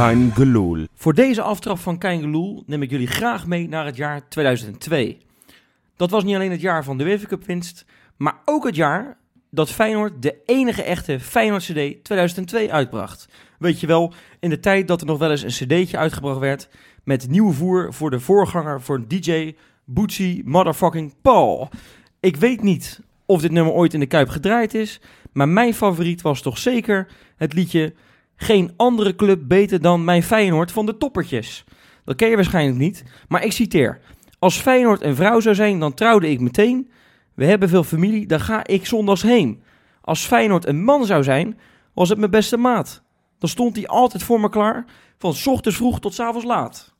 Kein Geloel. Voor deze aftrap van Kein Geloel neem ik jullie graag mee naar het jaar 2002. Dat was niet alleen het jaar van de UEFA Cup winst, maar ook het jaar dat Feyenoord de enige echte Feyenoord CD 2002 uitbracht. Weet je wel, in de tijd dat er nog wel eens een cd'tje uitgebracht werd met nieuwe voer voor de voorganger voor DJ Bootsy Motherfucking Paul. Ik weet niet of dit nummer ooit in de Kuip gedraaid is, maar mijn favoriet was toch zeker het liedje Geen andere club beter dan mijn Feyenoord van de toppertjes. Dat ken je waarschijnlijk niet, maar ik citeer. Als Feyenoord een vrouw zou zijn, dan trouwde ik meteen. We hebben veel familie, dan ga ik zondags heen. Als Feyenoord een man zou zijn, was het mijn beste maat. Dan stond hij altijd voor me klaar, van ochtends vroeg tot avonds laat.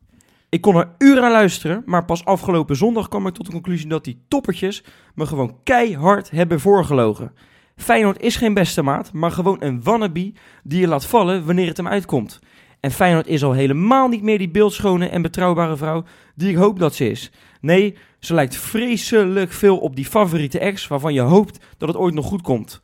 Ik kon er uren aan luisteren, maar pas afgelopen zondag kwam ik tot de conclusie dat die toppertjes me gewoon keihard hebben voorgelogen. Feyenoord is geen beste maat, maar gewoon een wannabe die je laat vallen wanneer het hem uitkomt. En Feyenoord is al helemaal niet meer die beeldschone en betrouwbare vrouw die ik hoop dat ze is. Nee, ze lijkt vreselijk veel op die favoriete ex waarvan je hoopt dat het ooit nog goed komt.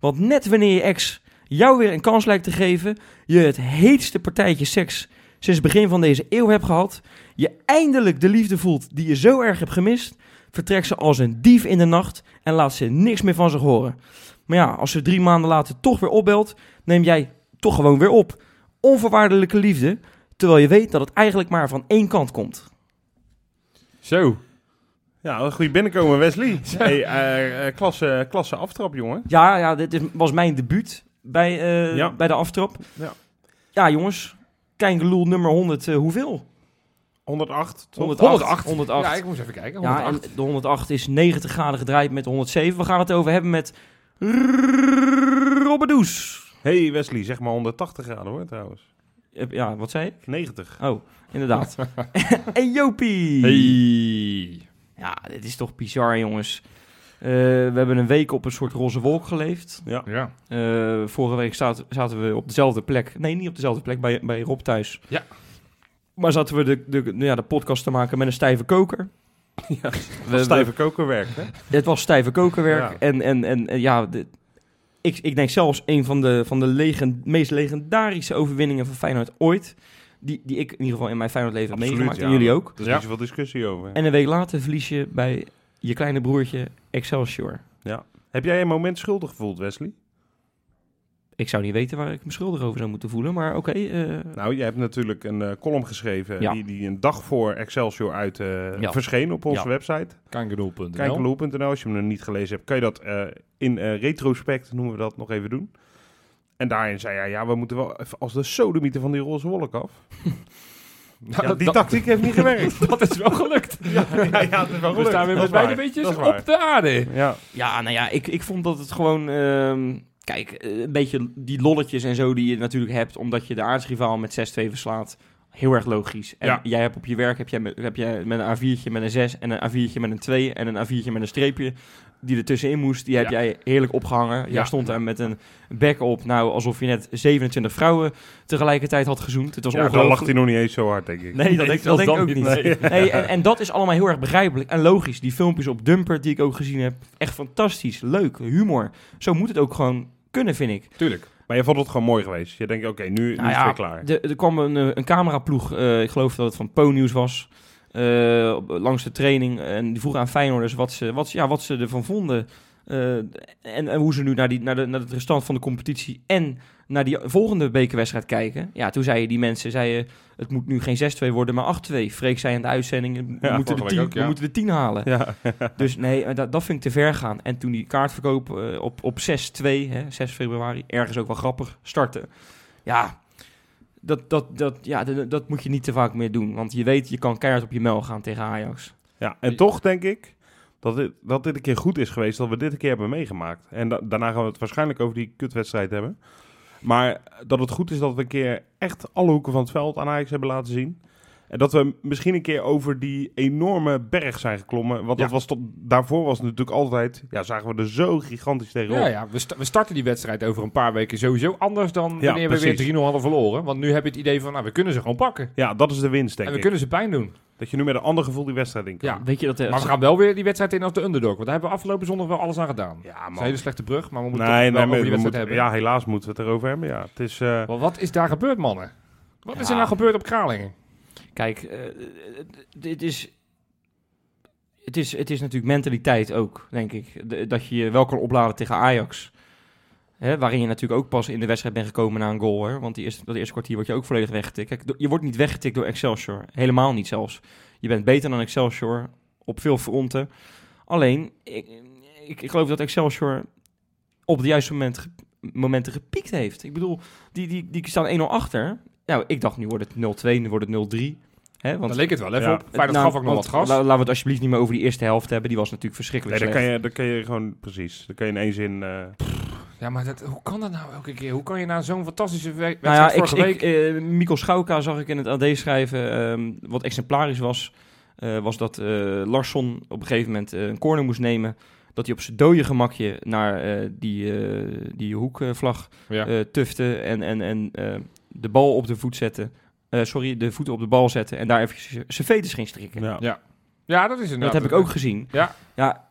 Want net wanneer je ex jou weer een kans lijkt te geven, je het heetste partijtje seks sinds het begin van deze eeuw hebt gehad, je eindelijk de liefde voelt die je zo erg hebt gemist, vertrekt ze als een dief in de nacht en laat ze niks meer van zich horen. Maar ja, als ze drie maanden later toch weer opbelt, neem jij toch gewoon weer op. Onvoorwaardelijke liefde, terwijl je weet dat het eigenlijk maar van één kant komt. Zo. Ja, een goede binnenkomen Wesley. Hey, eh, eh, klasse, klasse aftrap, jongen. Ja, ja dit is, was mijn debuut bij, eh, Ja. bij de aftrap. Ja. Ja, jongens. Kijngeloel nummer 100, eh, hoeveel? 108. toch? 108. 108. 108. Ja, ik moest even kijken. Ja, en 108. de 108 is 90 graden gedraaid met de 107. We gaan het over hebben met Robbedoes. Hey Wesley, zeg maar 180 graden hoor trouwens. Eh, Ja, wat zei ik? 90. Oh, inderdaad. en Jopie. Hey. Ja, dit is toch bizar, jongens. Eh, we hebben een week op een soort roze wolk geleefd. Ja. Ja. Eh, vorige week zaten, zaten we op dezelfde plek. Nee, niet op dezelfde plek, bij, bij Rob thuis. Ja. Maar zaten we de, de, ja, de podcast te maken met een stijve koker. Ja, We- Stijve kokerwerk, hè? Het was stijve kokerwerk. Ja. En, en, en, en ja, de- ik, ik denk zelfs een van de, van de legen, meest legendarische overwinningen van Feyenoord ooit. Die, die ik in ieder geval in mijn Feyenoord leven heb Absoluut, meegemaakt. ja. En jullie ook. Er is Ja. niet zoveel discussie over. En een week later verlies je bij je kleine broertje Excelsior. Heb jij een moment schuldig gevoeld, Wesley? Ik zou niet weten waar ik me schuldig over zou moeten voelen. Maar oké, eh, Nou, je hebt natuurlijk een eh, column geschreven Ja. die, die een dag voor Excelsior uit eh, Ja. verscheen op onze Ja. website. Kankerdoel.nl. Kijkeloel.nl. Als je hem nog niet gelezen hebt, kan je dat eh, in eh, retrospect, noemen we dat, nog even doen. En daarin zei hij, ja, we moeten wel even als de sodemieten van die roze wolk af. Nou, Ja, die dat- tactiek heeft niet gewerkt. Dat is wel gelukt. ja, ja, ja, het is wel We gelukt. staan weer met is beide beetjes op de aarde. Ja, ja, nou ja, ik, ik vond dat het gewoon... ehm, kijk, eh, een beetje die lolletjes en zo die je natuurlijk hebt... omdat je de aardsrivaal met 6-2 verslaat. Heel erg logisch. En Ja. jij hebt op je werk heb jij met, heb jij met een A4'tje met een 6 en een A4'tje met een 2 en een A4'tje met een streepje die er tussenin moest. Die heb Ja. jij heerlijk opgehangen. Jij Ja. stond daar met een bek op, nou alsof je net 27 vrouwen tegelijkertijd had gezoend. Het was ja dan ongelooflijk. lacht hij nog niet eens zo hard, denk ik. Nee, dat denk, dat denk ik dan ook niet. niet. Nee. Nee. en, en dat is allemaal heel erg begrijpelijk en logisch. Die filmpjes op Dumper die ik ook gezien heb, echt fantastisch, leuk, humor. Zo moet het ook gewoon kunnen, vind ik. Tuurlijk. Maar je vond het gewoon mooi geweest. Je denkt, oké, nu, nu Nou is ja, het weer klaar. de- Er kwam een, eh, een cameraploeg, eh, ik geloof dat het van Po-nieuws was, eh, langs de training. En die vroegen aan Feyenoorders wat ze, wat, ze- ja, wat ze ervan vonden. Eh, en, en hoe ze nu naar, die, naar, de, naar het restant van de competitie en naar die volgende bekerwedstrijd kijken. Ja, toen zeiden die mensen, zeiden, het moet nu geen 6-2 worden, maar 8-2. Freek zei in de uitzending, we, Ja, moeten, de vorige 10, week ook, ja. we moeten de 10 halen. Ja, Dus nee, eh, dat, dat vind ik te ver gaan. En toen die kaartverkoop eh, op, op 6-2, hè, 6 februari, ergens ook wel grappig, startte. Ja, dat, dat, dat, ja dat, dat moet je niet te vaak meer doen. Want je weet, je kan keihard op je mel gaan tegen Ajax. ja, en toch denk ik dat dit, dat dit een keer goed is geweest dat we dit een keer hebben meegemaakt. En da- daarna gaan we het waarschijnlijk over die kutwedstrijd hebben. Maar dat het goed is dat we een keer echt alle hoeken van het veld aan Ajax hebben laten zien. En dat we misschien een keer over die enorme berg zijn geklommen. Want dat was tot, daarvoor was het natuurlijk altijd, ja, zagen we er zo gigantisch tegenop. Ja, ja. We, sta- we starten die wedstrijd over een paar weken sowieso anders dan Ja, wanneer we weer 3-0 hadden verloren. Want nu heb je het idee van, nou, we kunnen ze gewoon pakken. Ja, dat is de winst, denk en we ik. kunnen ze pijn doen. Dat je nu met een ander gevoel die wedstrijd in kan. Ja. Weet je dat... eh, Maar we gaan wel weer die wedstrijd in als de underdog. Want daar hebben we afgelopen zondag wel alles aan gedaan. Ja, Dat is man. een hele slechte brug, maar we moeten Nee, het wel nee, over die we wedstrijd moeten, hebben. ja, helaas moeten we het erover hebben. Ja, het is, eh, Maar wat is daar gebeurd, mannen? Wat is er nou gebeurd op Kralingen? Kijk, eh, dit is... Het is, het is natuurlijk mentaliteit ook, denk ik. De- dat je je wel kan opladen tegen Ajax. Hè, waarin je natuurlijk ook pas in de wedstrijd bent gekomen na een goal. Hè? Want die eerste, dat eerste kwartier word je ook volledig weggetikt. Kijk, je wordt niet weggetikt door Excelsior. Helemaal niet zelfs. Je bent beter dan Excelsior op veel fronten. Alleen, ik, ik, ik geloof dat Excelsior op het juiste moment, ge- momenten gepiekt heeft. Ik bedoel, die, die, die staan 1-0 achter. Nou, ik dacht, nu wordt het 0-2, nu wordt het 0-3. Hè, want Dan leek het wel even Ja. op. Feyenoord nou, gaf ook nog want wat gas. la- laten we het alsjeblieft niet meer over die eerste helft hebben. Die was natuurlijk verschrikkelijk Nee, dan kan, je, dan kan je gewoon, precies, dan kan je in één zin... eh, Ja, maar dat, hoe kan dat nou elke keer? Hoe kan je na zo'n fantastische we- wedstrijd Nou ja, ik, vorige week... ik, eh, Mikkel Schauka zag ik in het AD schrijven. ehm, wat exemplarisch was, eh, was dat eh, Larsson op een gegeven moment eh, een corner moest nemen. Dat hij op zijn dode gemakje naar eh, die, eh, die hoekvlag ja. eh tufte en, en, en eh, de bal op de voet zette. Eh, sorry, de voeten op de bal zetten en daar even zijn vetus ging strikken. ja. ja, dat is inderdaad... dat heb ik ook gezien. Ja. Ja,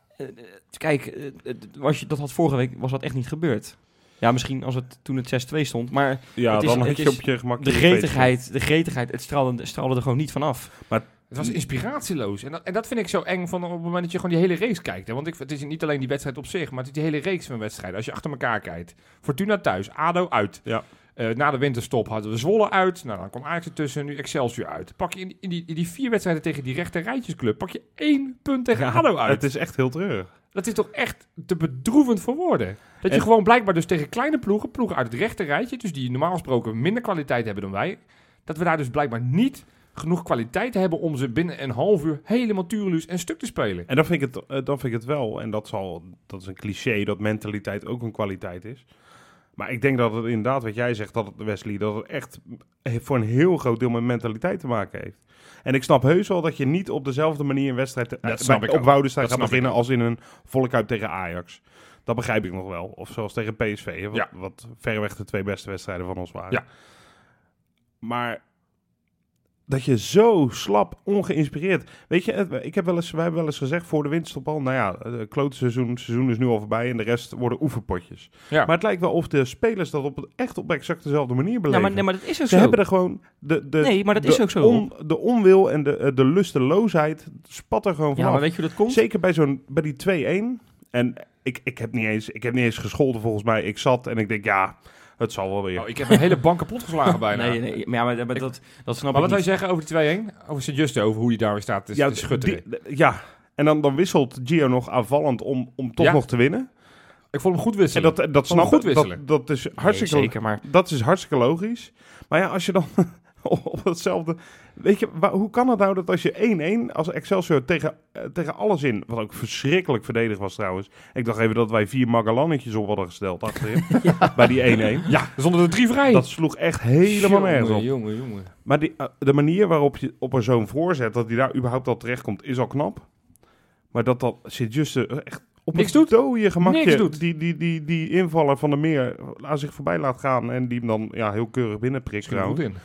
kijk, eh, eh, was je, dat had vorige week was dat echt niet gebeurd. Ja, misschien als het toen het 6-2 stond, maar ja, Het is- dan het had je is op je gemak... de gretigheid, de gretigheid, het straalde, straalde er gewoon niet vanaf. Het was inspiratieloos. En dat, en dat vind ik zo eng van op het moment dat je gewoon die hele race kijkt. Hè? Want ik, het is niet alleen die wedstrijd op zich, maar het is die hele reeks van wedstrijden. Als je achter elkaar kijkt. Fortuna thuis, ADO uit. Ja. Eh, na de winterstop hadden we Zwolle uit. Nou, dan kwam Ajax ertussen, nu Excelsior uit. Pak je in, die- in, die, in die vier wedstrijden tegen die rechte rijtjesclub, pak je één punt tegen Ja, ADO uit. Het is echt heel treurig. Dat is toch echt te bedroevend voor woorden. Dat je En- gewoon blijkbaar dus tegen kleine ploegen, ploegen uit het rechte rijtje, dus die normaal gesproken minder kwaliteit hebben dan wij, dat we daar dus blijkbaar niet genoeg kwaliteit hebben om ze binnen een half uur helemaal tureluus en stuk te spelen. En dan vind ik het, eh, dan vind ik het wel, en dat, zal, dat is een cliché, dat mentaliteit ook een kwaliteit is. Maar ik denk dat het inderdaad, wat jij zegt, dat het, Wesley, dat het echt voor een heel groot deel met mentaliteit te maken heeft. En ik snap heus wel dat je niet op dezelfde manier een wedstrijd te- Dat eh, bij- op. Woudenstein gaat beginnen als in een volle kuip tegen Ajax. Dat begrijp ik nog wel. Of zoals tegen PSV, hè, wat, Ja. wat verreweg de twee beste wedstrijden van ons waren. Ja. Maar dat je zo slap, ongeïnspireerd. Weet je, ik heb wel eens, wij hebben wel eens gezegd voor de winterstop al, nou ja, het klote seizoen, is nu al voorbij en de rest worden oefenpotjes. Ja. Maar het lijkt wel of de spelers dat op, echt op exact dezelfde manier Ja, beleven. maar, nee, maar dat is ook Ze zo. hebben er gewoon de, de, nee, maar dat de, is ook zo. on- de onwil en de, eh, de lusteloosheid spat er gewoon ja, vanaf. maar weet je dat komt? Zeker bij, zo'n, bij die 2-1. En ik, ik, heb niet eens, ik heb niet eens gescholden volgens mij. Ik zat en ik denk, ja, het zal wel weer. Oh, ik heb een hele bank kapot geslagen bijna. Nee, nee, maar, ja, maar, maar dat, dat snap Maar ik wat wij zeggen over die 2-1, over Sint-Juste, over hoe die daar weer staat te, ja, te schutteren. die- ja, en dan, dan wisselt Gio nog aanvallend om, om toch Ja. nog te winnen. ik vond hem goed En wisselen. dat, dat hem snap goed ik. Dat, wisselen. dat, is Nee, hartstikke, zeker, maar dat is hartstikke logisch. Maar ja, als je dan op hetzelfde... Weet je, waar- hoe kan het nou dat als je 1-1 als Excelsior tegen, eh, tegen alles in... Wat ook verschrikkelijk verdedigd was trouwens. Ik dacht even dat wij vier Magalannetjes op hadden gesteld achterin. Bij die 1-1. ja, er stonden er drie vrij. Dat sloeg echt helemaal nergens op. Jongen, jongen. Maar die, eh, de manier waarop je op een zo'n voorzet... dat hij daar überhaupt al terecht komt, is al knap. Maar dat dat Sint-Juste echt op Niks een dode gemakje... Niks doet. Die, die, die, die invaller van de meer aan zich voorbij laat gaan... en die hem dan ja, heel keurig binnenprikt goed trouwens. in.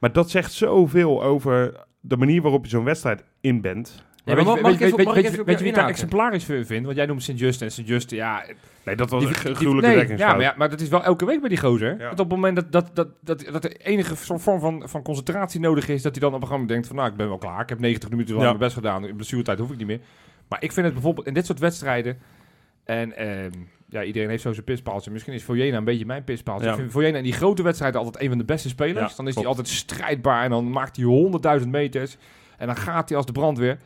Maar dat zegt zoveel over de manier waarop je zo'n wedstrijd in bent. Nee, Maar maar weet, mag je- ik even- weet, mag weet, ik weet, even weet je wie ik daar inhaken? exemplarisch voor vind? Want jij noemt Sint-Just en Sint-Just, ja... Nee, dat was die- een gruwelijke nee, ja, maar, ja, maar dat is wel elke week bij die gozer. Ja. Dat op het moment dat, dat, dat, dat, dat er enige soort vorm van, van concentratie nodig is... dat hij dan op een gegeven moment denkt van... nou, ik ben wel klaar. Ik heb 90 minuten lang Ja. mijn best gedaan. In blessuretijd hoef ik niet meer. Maar ik vind het bijvoorbeeld in dit soort wedstrijden... en ehm, ja, iedereen heeft zo zijn pispaaltje. Misschien is Voyena een beetje mijn pispaaltje. Ja. Ik vind in die grote wedstrijden altijd een van de beste spelers. Ja, dan is hij altijd strijdbaar en dan maakt hij 100.000 meters. En dan gaat hij als de brandweer.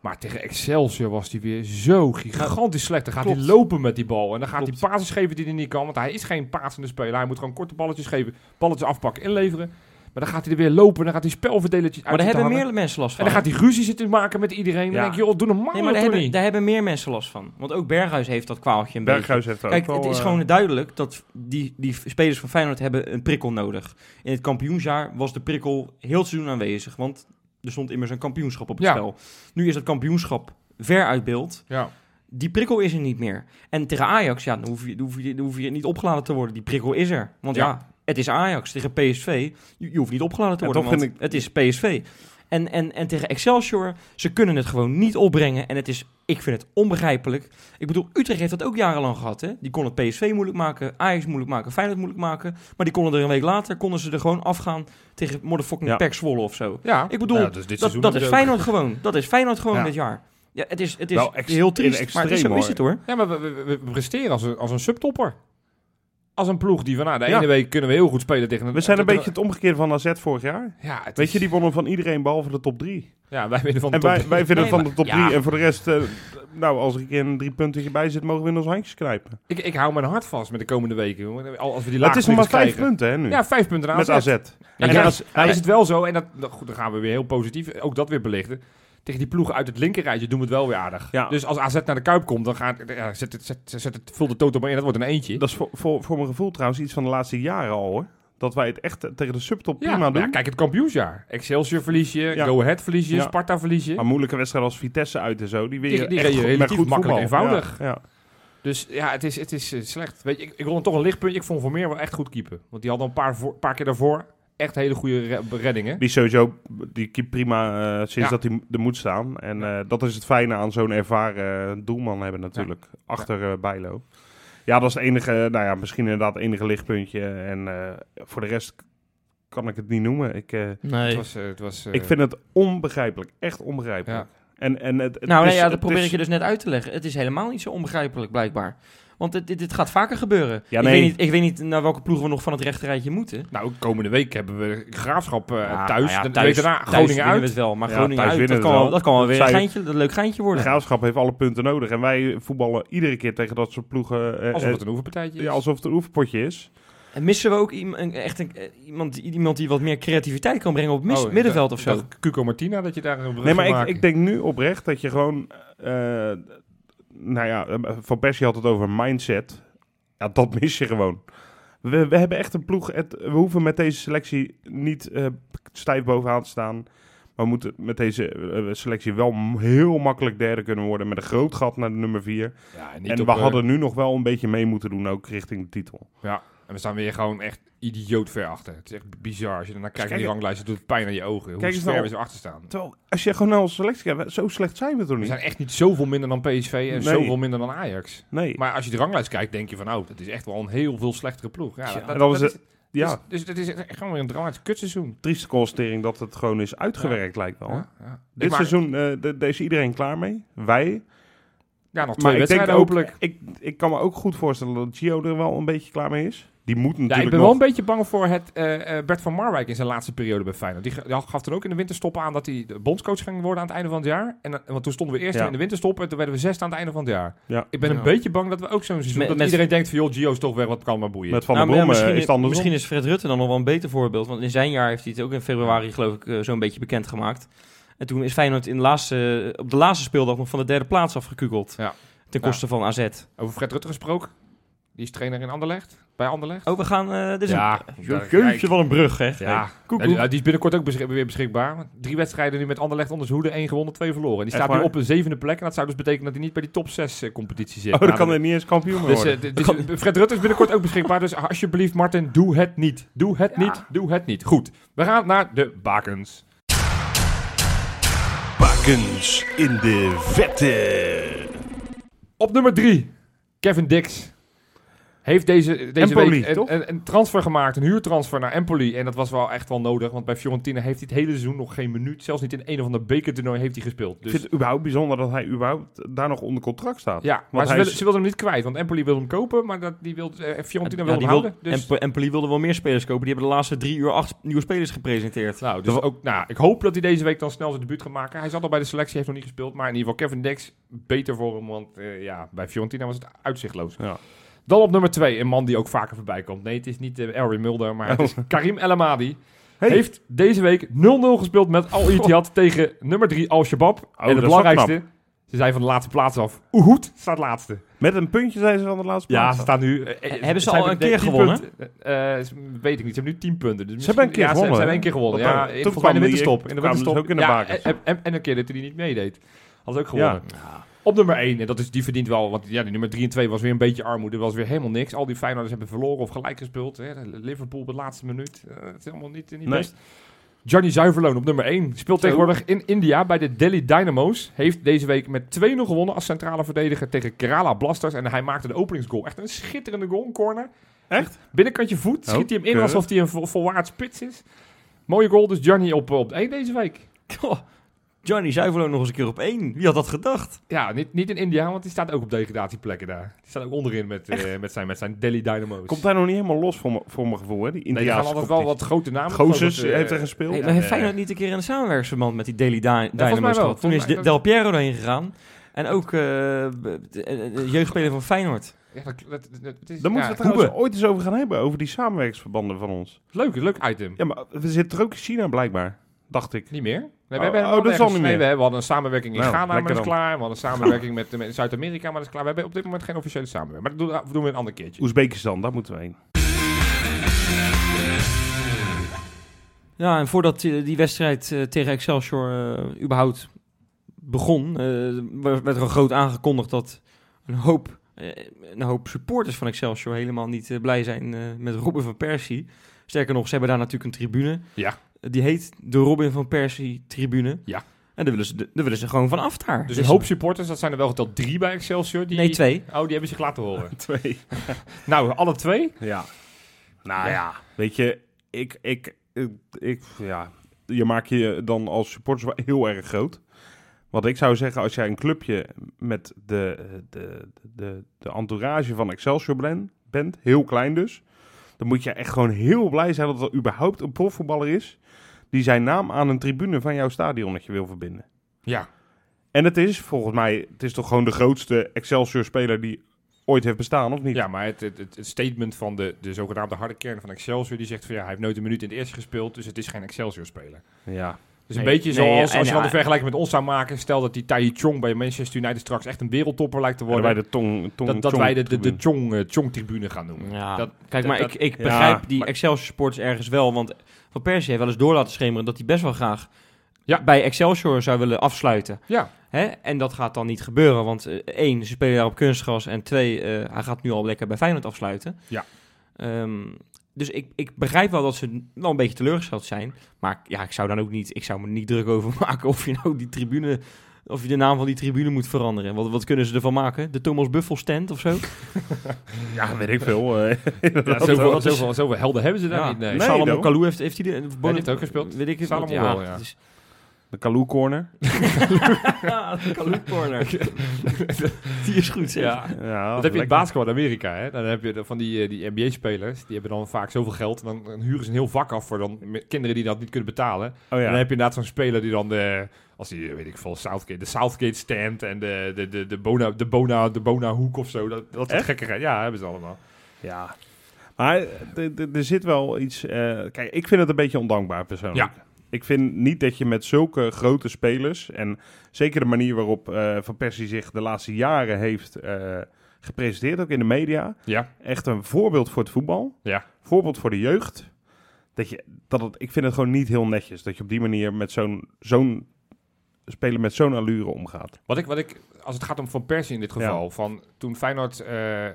Maar tegen Excelsior was hij weer zo gigantisch slecht. Dan gaat Klopt. hij lopen met die bal. En dan gaat Klopt. hij passes geven die hij niet kan. Want hij is geen passende speler. Hij moet gewoon korte balletjes geven. Balletjes afpakken, inleveren. Maar dan gaat hij er weer lopen. Dan gaat hij spelverdelertjes uit Maar daar hebben hangen. meer mensen last En van. dan gaat hij ruzie zitten maken met iedereen. Dan Ja. denk je, joh, doe normaal nee, maar daar hebben, daar hebben meer mensen last van. Want ook Berghuis heeft dat kwaaltje een beetje. Berghuis heeft er Kijk, ook het is eh, gewoon duidelijk dat die, die spelers van Feyenoord hebben een prikkel nodig. In het kampioensjaar was de prikkel heel het seizoen aanwezig, want er stond immers een kampioenschap op het Ja. spel. Nu is dat kampioenschap ver uit beeld. Ja. Die prikkel is er niet meer. En tegen Ajax, ja, dan hoef je, dan hoef je, dan hoef je niet opgeladen te worden. Die prikkel is er. Want ja, Ja. Het is Ajax tegen PSV. Je, je hoeft niet opgeladen te En worden, want het is PSV. En, en, en tegen Excelsior, ze kunnen het gewoon niet opbrengen. En het is, ik vind het onbegrijpelijk. Ik bedoel, Utrecht heeft dat ook jarenlang gehad. Hè? Die kon het PSV moeilijk maken, Ajax moeilijk maken, Feyenoord moeilijk maken. Maar die konden er een week later, konden ze er gewoon afgaan tegen motherfucking Ja. Pek Zwolle of zo. Ja, Ik bedoel, dus dit dat, seizoen dat is ook. Feyenoord gewoon. Dat is Feyenoord gewoon Ja. dit jaar. Ja, het is, het is heel triest, maar het is, zo is het hoor. Ja, maar we- we presteren als een, als een subtopper. Als een ploeg die van, nou, de Ja. ene week kunnen we heel goed spelen tegen een... We zijn een beetje het omgekeerde van AZ vorig jaar. Ja, het Weet is- je, die wonnen van iedereen behalve de top 3. Ja, wij winnen van de En top wij, drie. wij vinden Nee, van de top ja. 3. En voor de rest, eh, nou, als er een keer een drie punten bij zit, mogen we in ons handjes knijpen. Ik, ik hou mijn hart vast met de komende weken. Als we die het is nog maar vijf krijgen. punten, hè, nu. Ja, vijf punten aan met AZ. Ja, En als, ja, is het wel zo, en dat, nou goed, dan gaan we weer heel positief, ook dat weer belichten. Tegen die ploegen uit het linkerrijtje doen we het wel weer aardig. Ja. Dus als AZ naar de Kuip komt, dan gaat, ja, zet, het, zet, zet het, vul de toto maar in, dat wordt een eentje. Dat is voor, voor, voor mijn gevoel trouwens iets van de laatste jaren al, hoor. Dat wij het echt tegen de subtop ja, prima doen. ja, kijk, het kampioensjaar. Excelsior verlies je, Ja. Go Ahead verlies je. Sparta verlies je. Maar moeilijke wedstrijden als Vitesse uit en zo, die weer Die- die echt reden goed- relatief goed makkelijk eenvoudig. Ja. Dus ja, het is, het is eh, slecht. Weet je, ik, ik wil dan toch een lichtpuntje. Ik vond Vermeer wel echt goed keeper. Want die had al een paar, voor- paar keer daarvoor echt hele goede re- reddingen. Die sowieso, die keept prima eh, sinds Ja. dat hij er moet staan. En eh, dat is het fijne aan zo'n ervaren eh, doelman hebben natuurlijk. Achter eh, Bijlo. Ja, dat is het enige, nou ja, misschien inderdaad het enige lichtpuntje. En eh, voor de rest kan ik het niet noemen. Ik, eh, Het Nee. was, het was, ik vind het onbegrijpelijk. Echt onbegrijpelijk. Ja. En, en het, het Nou, is- nee, ja, dat het probeer is- ik je dus net uit te leggen. Het is helemaal niet zo onbegrijpelijk, blijkbaar. Want dit, dit, dit gaat vaker gebeuren. Ja, ik, weet niet, ik weet niet naar welke ploegen we nog van het rechterrijtje moeten. Nou, komende week hebben we Graafschap eh, Ja, thuis. nou ja, de week daarna thuis Groningen winnen uit. we het wel, maar Ja, Groningen uit, dat kan, we wel, wel. dat kan wel weer een, Zij- geintje, een leuk geintje De worden. graafschap heeft alle punten nodig. En wij voetballen iedere keer tegen dat soort ploegen. eh, Alsof eh, het een oefenpartijtje is. ja, alsof het een oefenpotje is. En missen we ook echt een, eh, iemand, iemand die wat meer creativiteit kan brengen op het mis- Oh, middenveld of zo? Cuco Martina, dat je daar een brug Nee, maar ik, ik denk nu oprecht dat je gewoon... eh, nou ja, eh, Van Persie had het over mindset. Ja, dat mis je gewoon. We, we hebben echt een ploeg. Het, we hoeven met deze selectie niet eh, stijf bovenaan te staan. Maar we moeten met deze eh, selectie wel heel makkelijk derde kunnen worden. Met een groot gat naar de nummer 4. Ja, en we hadden nu nog wel een beetje mee moeten doen, ook richting de titel. Ja, en we staan weer gewoon echt idioot ver achter. Het is echt bizar. Als je daarnaar kijkt kijk, naar die ranglijst, het doet pijn aan je ogen. Hoe kijk eens ver nou- we zo achter staan. Terwijl, als je gewoon naar onze selectie kijkt, zo slecht zijn we toch We niet? zijn echt niet zoveel minder dan PSV en Nee. zoveel minder dan Ajax. Nee. Maar als je de ranglijst kijkt, denk je van, nou, dat is echt wel een heel veel slechtere ploeg. Ja, Ja, dat is het- ja, Dus, dus het is echt gewoon weer een dramatisch kutseizoen. trieste constatering dat het gewoon is uitgewerkt, lijkt wel. Ja, ja. Dit Ik seizoen, de- is iedereen klaar mee. Wij. Ja, nog Maar twee ik wedstrijden ook, hopelijk. ik, ik kan me ook goed voorstellen dat Gio er wel een beetje klaar mee is. Die moet Ja, ik ben nog... wel een beetje bang voor het eh, eh, Bert van Marwijk in zijn laatste periode bij Feyenoord. Die, gaf toen ook in de winterstop aan dat hij de bondscoach ging worden aan het einde van het jaar. En, dan- want toen stonden we eerst Ja. in de winterstop en toen werden we zesde aan het einde van het jaar. Ja. Ik ben een beetje bang dat we ook zo'n seizoen... Met- dat met- iedereen denkt van, joh, Gio is toch weg, wat kan maar boeien. Met Van Nou, der Brom eh, misschien, is het misschien is Fred Rutte dan nog wel een beter voorbeeld. Want in zijn jaar heeft hij het ook in februari, geloof ik, eh, zo'n beetje bekendgemaakt. En toen is Feyenoord in de laatste, op de laatste speeldag nog van de derde plaats afgekukeld. Ja. Ten koste van AZ. Over Fred Rutte gesproken. Die is trainer in Anderlecht. Bij Anderlecht. Oh, we gaan... eh dit is Ja, een... Jeetje, wat een brug, hè? Ja, koek, Ja, koek. die- is binnenkort ook beschik- weer beschikbaar. Drie wedstrijden nu met Anderlecht onder zijn hoede. één gewonnen, twee verloren. En die staat nu op een zevende plek. En dat zou dus betekenen dat hij niet bij die top 6 eh, competitie zit. Oh, dan Nou, kan hij niet eens kampioen Dus, worden. eh, dus Fred Rutte is binnenkort ook beschikbaar. Dus alsjeblieft, Martin, doe het niet. Doe het Ja. niet. Doe het niet. Goed, we gaan naar de bakens. Bakens in de vette. Op nummer drie, Kevin Dix. Heeft deze, deze Empoli, week een, een, een transfer gemaakt, een huurtransfer naar Empoli. En dat was wel echt wel nodig, want bij Fiorentina heeft hij het hele seizoen nog geen minuut. Zelfs niet in een of ander bekertoernooi heeft hij gespeeld. Ik Dus vind het überhaupt bijzonder dat hij überhaupt daar nog onder contract staat. Ja, maar Want ze hij wilden, is- ze wilden hem niet kwijt, want Empoli wilde hem kopen, maar dat, die wilde, eh, Fiorentina Ja, wilde hem wil- houden. Dus, Emp- Empoli wilde wel meer spelers kopen. Die hebben de laatste drie uur acht nieuwe spelers gepresenteerd. nou, dus ook, nou, ik hoop dat hij deze week dan snel zijn debuut gaat maken. Hij zat al bij de selectie, heeft nog niet gespeeld, maar in ieder geval Kevin Dex, beter voor hem, want eh, ja, bij Fiorentina was het uitzichtloos. Ja. Dan op nummer twee, een man die ook vaker voorbij komt. Nee, het is niet uh, Elry Mulder, maar het is Karim El Amadi. Hey. Heeft deze week 0-0 gespeeld met Al Ittihad tegen nummer 3 Al Shabab. en dat is het belangrijkste, ze zijn van de laatste plaats af. Oehoed staat laatste. Met een puntje zijn ze van de laatste Ja, plaats. ze staan nu... eh, eh, hebben ze al een keer 10 gewonnen? Eh, eh, weet ik niet. Ze hebben nu 10 punten. Dus Ze hebben een keer ja, gewonnen, Ze, ze hebben een keer gewonnen. Ja, toen in de kwamen die- winterstop. In de kwamen ze winterstop. ook in de ja, en, en, en een keer dat hij niet meedeed. Had ook Ja. Op nummer 1, en dat is, die verdient wel, want ja, die nummer 3 en 2 was weer een beetje armoede. was weer helemaal niks. Al die Feyenoorders hebben verloren of gelijk gespeeld. Hè. Liverpool op de laatste minuut. Eh, het is helemaal niet, niet Nee. best. Johnny Zuiverloon op nummer 1. Speelt tegenwoordig in India bij de Delhi Dynamo's. Heeft deze week met 2-0 gewonnen als centrale verdediger tegen Kerala Blasters. En hij maakte de openingsgoal. Echt een schitterende goal, een corner. Echt? Binnenkantje voet. Schiet hij hem in alsof hij een volwaard spits is. Mooie goal, dus Johnny op, op 1 deze week. Oh, Johnny Zuiverloon nog eens een keer op één. Wie had dat gedacht? Ja, niet, niet in India, want die staat ook op degradatieplekken daar. Die staat ook onderin met, eh, met, zijn, met zijn Delhi Dynamo's. Komt hij nog niet helemaal los voor, me- voor mijn gevoel, hè? Die nee, gaan Indiaanse altijd wel wat grote namen. Gozes eh, heeft er gespeeld. Hey, Ja, maar heeft eh, Feyenoord niet een keer een samenwerksverband met die mij Dynamo's wel. gehad? Toen is de- Del Piero erheen gegaan. En ook eh, de jeugdspeler van Feyenoord. Ja, dat, dat, is, Daar moeten ja, we het trouwens ooit eens over gaan hebben, over die samenwerksverbanden van ons. leuk, leuk item. Ja, maar we zitten er ook in China blijkbaar, dacht ik. Niet meer? Nee, Oh, we hebben oh, wel dat is ergens- al niet meer. we hebben- we hadden een samenwerking in Nou, Ghana, maar dat is klaar. We hadden een samenwerking met, met Zuid-Amerika, maar dat is klaar. We hebben op dit moment geen officiële samenwerking. Maar dat doen, doen we een ander keertje. Oezbekistan, daar moeten we heen. Ja, en voordat eh, die wedstrijd eh, tegen Excelsior eh, überhaupt begon, eh, werd er al groot aangekondigd dat een hoop, een hoop supporters van Excelsior helemaal niet blij zijn eh, met Robin van Persie. Sterker nog, ze hebben daar natuurlijk een tribune. Ja. Die heet de Robin van Persie tribune. Ja. En daar willen ze, daar willen ze gewoon van af daar. Dus een hoop supporters, dat zijn er wel geteld drie bij Excelsior. Die, Nee, twee. Oh, die hebben zich laten horen. Twee. nou, alle twee? Ja. Nou ja, weet je, ik, ik, ik, ik- ja, je maakt je dan als supporter wel heel erg groot. Wat ik zou zeggen, als jij een clubje met de, de, de, de entourage van Excelsior blen- bent, heel klein dus, dan moet je echt gewoon heel blij zijn dat er überhaupt een profvoetballer is die zijn naam aan een tribune van jouw stadionnetje wil verbinden. Ja. En het is volgens mij, het is toch gewoon de grootste Excelsior-speler die ooit heeft bestaan, of niet? Ja, maar het, het, het, statement van de, de zogenaamde harde kern van Excelsior, die zegt van ja, hij heeft nooit een minuut in het eerste gespeeld, dus het is geen Excelsior-speler. ja. Dus een Nee, beetje nee, zoals en als je dan de vergelijking met ons zou maken. Stel dat die Tai Chong bij Manchester United straks echt een wereldtopper lijkt te Worden worden. wij de tong, tong, dat dat tong wij de, de, de tribune. Chong, eh, Chong-tribune gaan noemen. Ja, Dat- kijk, dat- maar dat- ik, ik Ja, begrijp die maar- Excelsior supporters ergens wel. Want Van Persie heeft wel eens door laten schemeren dat hij best wel graag Ja. bij Excelsior zou willen afsluiten. Ja, Hè? En dat gaat dan niet gebeuren, want eh, één, ze spelen daar op kunstgras. En twee, eh, hij gaat nu al lekker bij Feyenoord afsluiten. Ja. Ehm, dus ik, ik begrijp wel dat ze wel een beetje teleurgesteld zijn. Maar ja, ik zou dan ook niet, ik zou me niet druk over maken of je nou die tribune, of je de naam van die tribune moet veranderen. Wat, wat kunnen ze ervan maken? De Thomas Buffel stand of zo? Ja, weet ik veel. eh. ja Dat zoveel, dat is- zoveel, zoveel helden hebben ze daar Ja. niet. Nee. Nee, Salomon? Kalou heeft, heeft hij de, die heeft ook gespeeld. Weet ik het Salomon ja, wel, ja. het is- De Corner. Ja, de corner. die is goed, zeg. Ja. Ja, Dat heb je in basketbal in Amerika. Hè? Dan heb je van die, eh, die NBA-spelers. Die hebben dan vaak zoveel geld. Dan, dan huren ze een heel vak af voor dan kinderen die dat niet kunnen betalen. Oh En ja. dan heb je inderdaad zo'n speler die dan de... Als die, weet ik veel, Southgate, de Southgate stand en de, de, de, de, Bona, de, Bona, de Bona hoek of zo. Dat, dat soort gekkigheid. Ja, hebben ze allemaal. ja. Maar er- er- zit wel iets... eh, kijk, ik vind het een beetje ondankbaar persoonlijk. Ik vind niet dat je met zulke grote spelers... en zeker de manier waarop eh, Van Persie zich de laatste jaren heeft eh, gepresenteerd, ook in de media... Ja. echt een voorbeeld voor het voetbal. Ja. Voorbeeld voor de jeugd. Dat je, dat het, ik vind het gewoon niet heel netjes dat je op die manier met zo'n zo'n speler met zo'n allure omgaat. Wat ik, wat ik, als het gaat om Van Persie in dit geval, van toen Feyenoord, eh,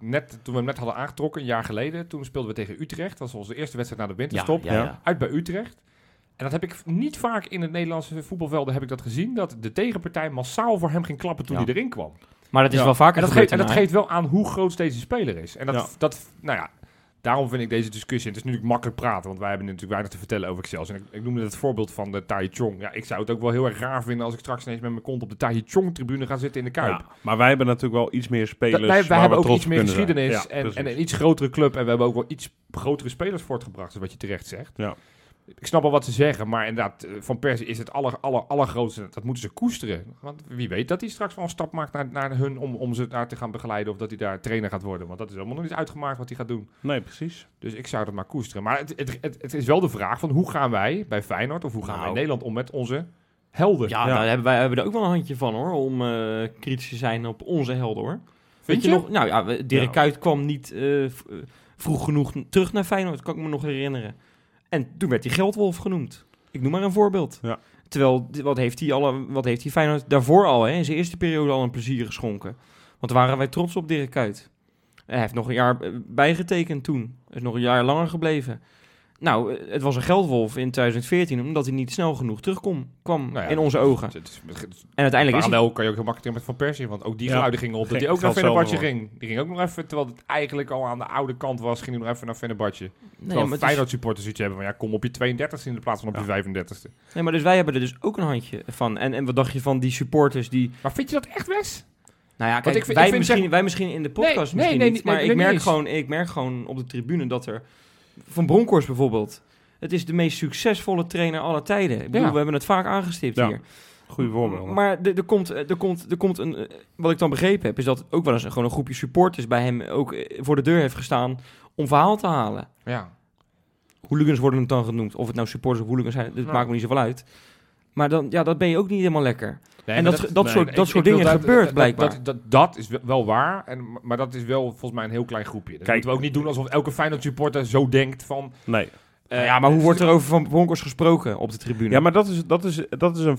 net, toen we hem net hadden aangetrokken, een jaar geleden, toen speelden we tegen Utrecht. Dat was onze eerste wedstrijd na de winterstop. Ja, ja, Ja. ja. Uit bij Utrecht. En dat heb ik niet vaak in het Nederlandse voetbalvelden heb ik dat gezien, dat de tegenpartij massaal voor hem ging klappen toen Ja. hij erin kwam. Maar dat is Ja. wel vaker En dat, geeft, en dat geeft wel aan hoe groot deze speler is. En dat, Ja. dat, nou ja, daarom vind ik deze discussie, het is natuurlijk makkelijk praten, want wij hebben natuurlijk weinig te vertellen over Excelsior. En ik, ik noemde het voorbeeld van de Tai Chong. Ja, ik zou het ook wel heel erg raar vinden als ik straks ineens met mijn kont op de Tai Chong tribune ga zitten in de Kuip. Ja, maar wij hebben natuurlijk wel iets meer Dat- spelers. wij, hebben ook iets meer geschiedenis Ja, en, en een iets grotere club. En we hebben ook wel iets grotere spelers voortgebracht, is wat je terecht zegt. Ja. Ik snap wel wat ze zeggen, maar inderdaad, eh, Van Persie is het aller, aller, allergrootste. Dat moeten ze koesteren. Want wie weet dat hij straks wel een stap maakt naar, naar hun om, om ze daar te gaan begeleiden. Of dat hij daar trainer gaat worden. Want dat is allemaal nog niet uitgemaakt wat hij gaat doen. Nee, precies. Dus ik zou dat maar koesteren. Maar het, het, het, het is wel de vraag van hoe gaan wij bij Feyenoord of hoe gaan wij in Nou. Nederland om met onze helden? Ja, Ja. daar hebben wij hebben er ook wel een handje van hoor, om eh, kritisch te zijn op onze helden hoor. Weet je, je? nog? Nou ja, Dirk Ja. Kuyt kwam niet eh, vroeg genoeg terug naar Feyenoord, kan ik me nog herinneren. En toen werd hij Geldwolf genoemd. Ik noem maar een voorbeeld. Ja. Terwijl, wat heeft, hij alle, wat heeft hij Feyenoord daarvoor al, hè, in zijn eerste periode al een plezier geschonken. Want waren wij trots op Dirk Kuyt. Hij heeft nog een jaar eh, bijgetekend toen. Is nog een jaar langer gebleven. Nou, het was een geldwolf in 2014, omdat hij niet snel genoeg terugkwam kwam Nou ja, in onze ogen. Het het En uiteindelijk is hij... kan je ook heel makkelijk met Van Persie, want ook die Ja. geluiden gingen op dat hij ook naar Fenerbahce ging. Die ging ook nog even, terwijl het eigenlijk al aan de oude kant was, ging hij nog even naar Fenerbahce. Nee, Terwijl maar het is- Feyenoord supporters iets hebben van, ja, kom op je 32e in de plaats van op Ja. je 35e. nee, maar dus wij hebben er dus ook een handje van. En, en wat dacht je van die supporters die... Maar vind je dat echt, Wes? Nou ja, kijk, ik vind- wij, ik vind misschien, zeg- wij misschien in de podcast Nee, misschien nee, niet, nee, maar nee, ik, merk gewoon, ik merk gewoon op de tribune dat er... Van Bronckhorst bijvoorbeeld. Het is de meest succesvolle trainer aller tijden. Ik bedoel, Ja. we hebben het vaak aangestipt Ja. hier. Goeie voorbeeld. Maar er, komt, er, komt, er komt een... eh, Wat ik dan begrepen heb, is dat ook wel eens gewoon een groepje supporters bij hem ook eh, voor de deur heeft gestaan om verhaal te halen. Ja. Hooligans worden het dan genoemd. Of het nou supporters of hooligans zijn, dat Ja. maakt me niet zoveel uit. Maar dan, ja, dat ben je ook niet helemaal lekker. Nee, en dat, dat, nee, soort, dat ik soort dingen dat- gebeurt dat- blijkbaar. Dat, dat, dat is wel waar, en, maar dat is wel volgens mij een heel klein groepje. Dat Kijk- moeten we ook niet doen alsof elke Feyenoord supporter zo denkt van... Nee. Nou ja, maar hoe eh, wordt er over Van Bronckhorst gesproken op de tribune? Ja, maar dat, is, dat, is, dat, is een,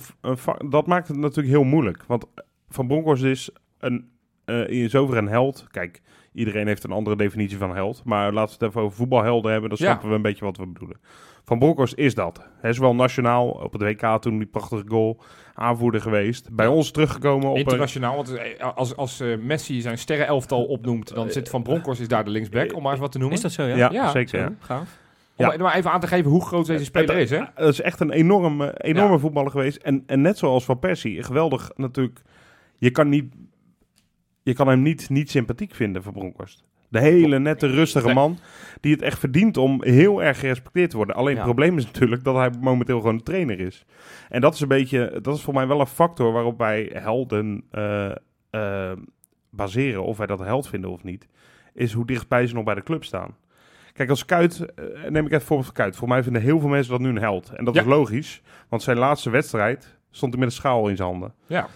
dat maakt het natuurlijk heel moeilijk. Want Van Bronckhorst is een, eh, in zover een held. Kijk, iedereen heeft een andere definitie van held. Maar laten we het even over voetbalhelden hebben. Dan Ja. snappen we een beetje wat we bedoelen. Van Bronckhorst is dat. Hij is wel nationaal op het WK toen die prachtige goal aanvoerder geweest. Bij ons teruggekomen op een... Internationaal, want eh, als, als eh, Messi zijn sterrenelftal opnoemt, dan zit Van Bronckhorst is daar de linksback, om maar eens wat te noemen. Is dat zo, ja? Ja, Ja, zeker. Ja. Gaaf. Om Ja. maar even aan te geven hoe groot deze speler is, hè? Dat is echt een enorm, eh, enorme Ja. voetballer geweest. En, en net zoals Van Persie, geweldig natuurlijk. Je kan, niet, je kan hem niet, niet sympathiek vinden, Van Bronckhorst. De hele nette, rustige man. Die het echt verdient om heel erg gerespecteerd te worden. Alleen Ja. het probleem is natuurlijk dat hij momenteel gewoon de trainer is. En dat is een beetje, dat is voor mij wel een factor waarop wij helden eh, eh, baseren. Of wij dat held vinden of niet. Is hoe dichtbij ze nog bij de club staan. Kijk, als Kuit, eh, neem ik even voorbeeld van Kuit. Voor mij vinden heel veel mensen dat nu een held. En dat Ja. is logisch, want zijn laatste wedstrijd stond hij met een schaal in zijn handen. Ja.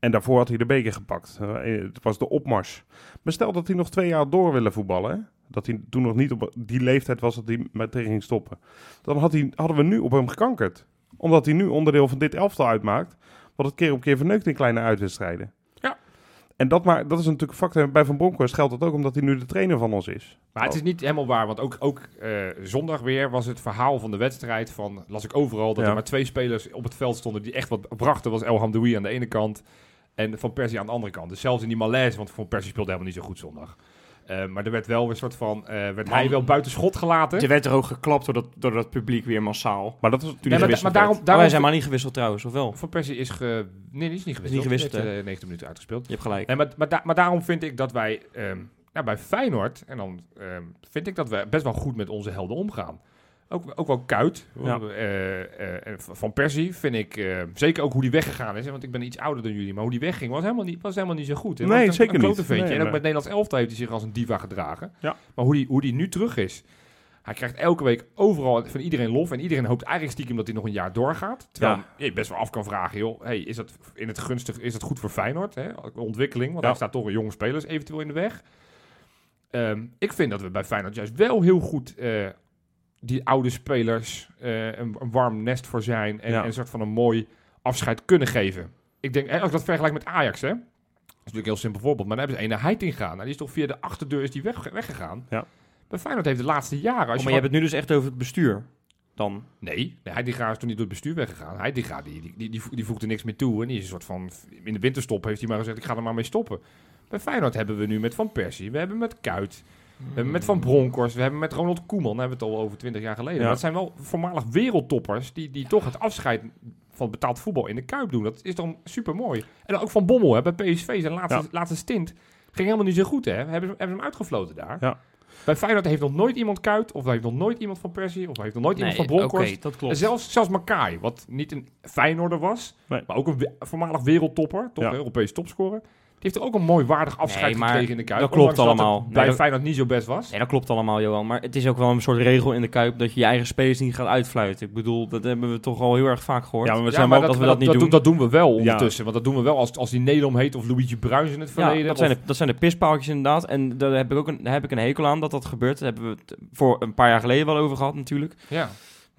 En daarvoor had hij de beker gepakt. Eh, het was de opmars. Maar stel dat hij nog twee jaar door willen voetballen. Hè? Dat hij toen nog niet op die leeftijd was dat hij meteen ging stoppen. Dan had hij, hadden we nu op hem gekankerd. Omdat hij nu onderdeel van dit elftal uitmaakt. Wat het keer op keer verneukt in kleine uitwedstrijden. Ja. En dat, maar, dat is natuurlijk een factor. Bij Van Bronckhorst geldt dat ook omdat hij nu de trainer van ons is. Maar het is niet helemaal waar, want ook, ook eh, zondag weer was het verhaal van de wedstrijd van, las ik overal, dat Ja. er maar twee spelers op het veld stonden die echt wat brachten. was El Hamdoui aan de ene kant en Van Persie aan de andere kant. Dus zelfs in die malaise, want Van Persie speelde helemaal niet zo goed zondag. Eh, maar er werd wel weer een soort van, eh, werd Man. hij wel buiten schot gelaten. Er werd er ook geklapt door dat, door dat publiek weer massaal. Maar dat is Toen Nee, maar, gewisseld maar daarom, daarom Oh, hij zijn maar niet gewisseld trouwens, of wel? Van Persie is ge... Nee, die is niet gewisseld. niet gewisseld, Hij heeft, eh, 90 minuten uitgespeeld. Je hebt gelijk. Nee, maar, maar, da- maar daarom vind ik dat wij ehm, nou, bij Feyenoord, en dan ehm, vind ik dat we best wel goed met onze helden omgaan. Ook, ook wel Kuit. Ja. Eh, eh, van Persie vind ik, eh, zeker ook hoe die weggegaan is, hè, want ik ben iets ouder dan jullie, maar hoe die wegging was helemaal niet, was helemaal niet zo goed. hè. Nee, een- zeker een niet. klote ventje. Nee, en ook nee. met Nederlands elftal heeft hij zich als een diva gedragen. Ja. Maar hoe die, hoe die nu terug is, hij krijgt elke week overal van iedereen lof. En iedereen hoopt eigenlijk stiekem dat hij nog een jaar doorgaat. Terwijl Ja. je best wel af kan vragen, joh, hey, is dat in het gunstig, is dat goed voor Feyenoord? Hè? Ontwikkeling, want daar staat toch een jonge spelers eventueel in de weg. Ehm, ik vind dat we bij Feyenoord juist wel heel goed die oude spelers eh, een, een warm nest voor zijn. En, Ja. en een soort van een mooi afscheid kunnen geven. Ik denk, hè, als ik dat vergelijk met Ajax, hè. Dat is natuurlijk een heel simpel voorbeeld. Maar dan hebben ze een Heiting gaan. Nou, die is toch via de achterdeur is die weg, weggegaan. Ja. Bij Feyenoord heeft de laatste jaren... Als Oh, je maar je hebt het nu dus echt over het bestuur. Dan. Nee, nee Heitinga is toen niet door het bestuur weggegaan. Heitinga die, die, die, die, die voegde niks meer toe. En die is een soort van... In de winterstop heeft hij maar gezegd, ik ga er maar mee stoppen. Bij Feyenoord hebben we nu met Van Persie, we hebben met Kuit, we hebben met Van Bronckhorst, we hebben met Ronald Koeman, hebben we het al over twintig jaar geleden. Ja. Dat zijn wel voormalig wereldtoppers die, die toch het afscheid van betaald voetbal in de Kuip doen. Dat is dan super mooi. En dan ook Van Bommel hè, bij PSV, zijn laatste, Ja. laatste stint, ging helemaal niet zo goed. Hè. Hebben, ze- hebben ze hem uitgefloten daar. Ja. Bij Feyenoord heeft nog nooit iemand Kuit, of heeft nog nooit iemand van Persie, of heeft nog nooit iemand van Bronckhorst. oké, dat En klopt. zelfs, zelfs Makai, wat niet een Feyenoorder was, Nee. maar ook een we- voormalig wereldtopper, toch Ja. een Europese topscorer. Die heeft er ook een mooi waardig afscheid Nee, gekregen in de Kuip. dat klopt allemaal. het Nee, bij dat- Feyenoord niet zo best was. Nee, dat klopt allemaal, Johan. Maar het is ook wel een soort regel in de Kuip dat je je eigen spelers niet gaat uitfluiten. Ik bedoel, dat hebben we toch al heel erg vaak gehoord. Ja, maar we Ja, zijn maar wel- dat we dat niet doen. doen. Dat doen we wel ondertussen. Want dat doen we wel als, als die Nedom heet of Luigi Bruins in het Ja, verleden. dat, of- zijn de, dat zijn de pispaaltjes inderdaad. En daar heb ik ook een, daar heb ik een hekel aan dat dat gebeurt. Daar hebben we het voor een paar jaar geleden wel over gehad natuurlijk. ja.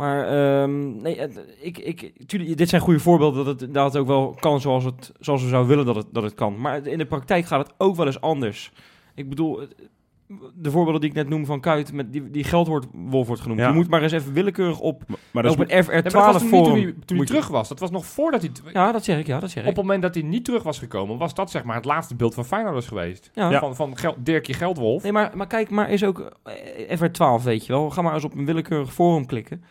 Maar ehm, nee, ik, ik, tuurlijk, dit zijn goede voorbeelden dat het, dat het ook wel kan zoals, het, zoals we zouden willen dat het, dat het kan. Maar in de praktijk gaat het ook wel eens anders. Ik bedoel, de voorbeelden die ik net noem van Kuit, met die, die geldwolf wordt genoemd. Ja. Je moet maar eens even willekeurig op, Maar dat op is, een FR12 Ja, maar dat was toen, niet toen forum. hij, toen hij terug was. Dat was nog voordat hij... Ja, dat zeg ik, ja, dat zeg Op ik. het moment dat hij niet terug was gekomen, was dat zeg maar het laatste beeld van Feyenoord was geweest. Ja. Van, van Gel Dirkje Geldwolf. Nee, maar, maar kijk, maar is ook eh, FR12, weet je wel. Ga maar eens op een willekeurig forum klikken.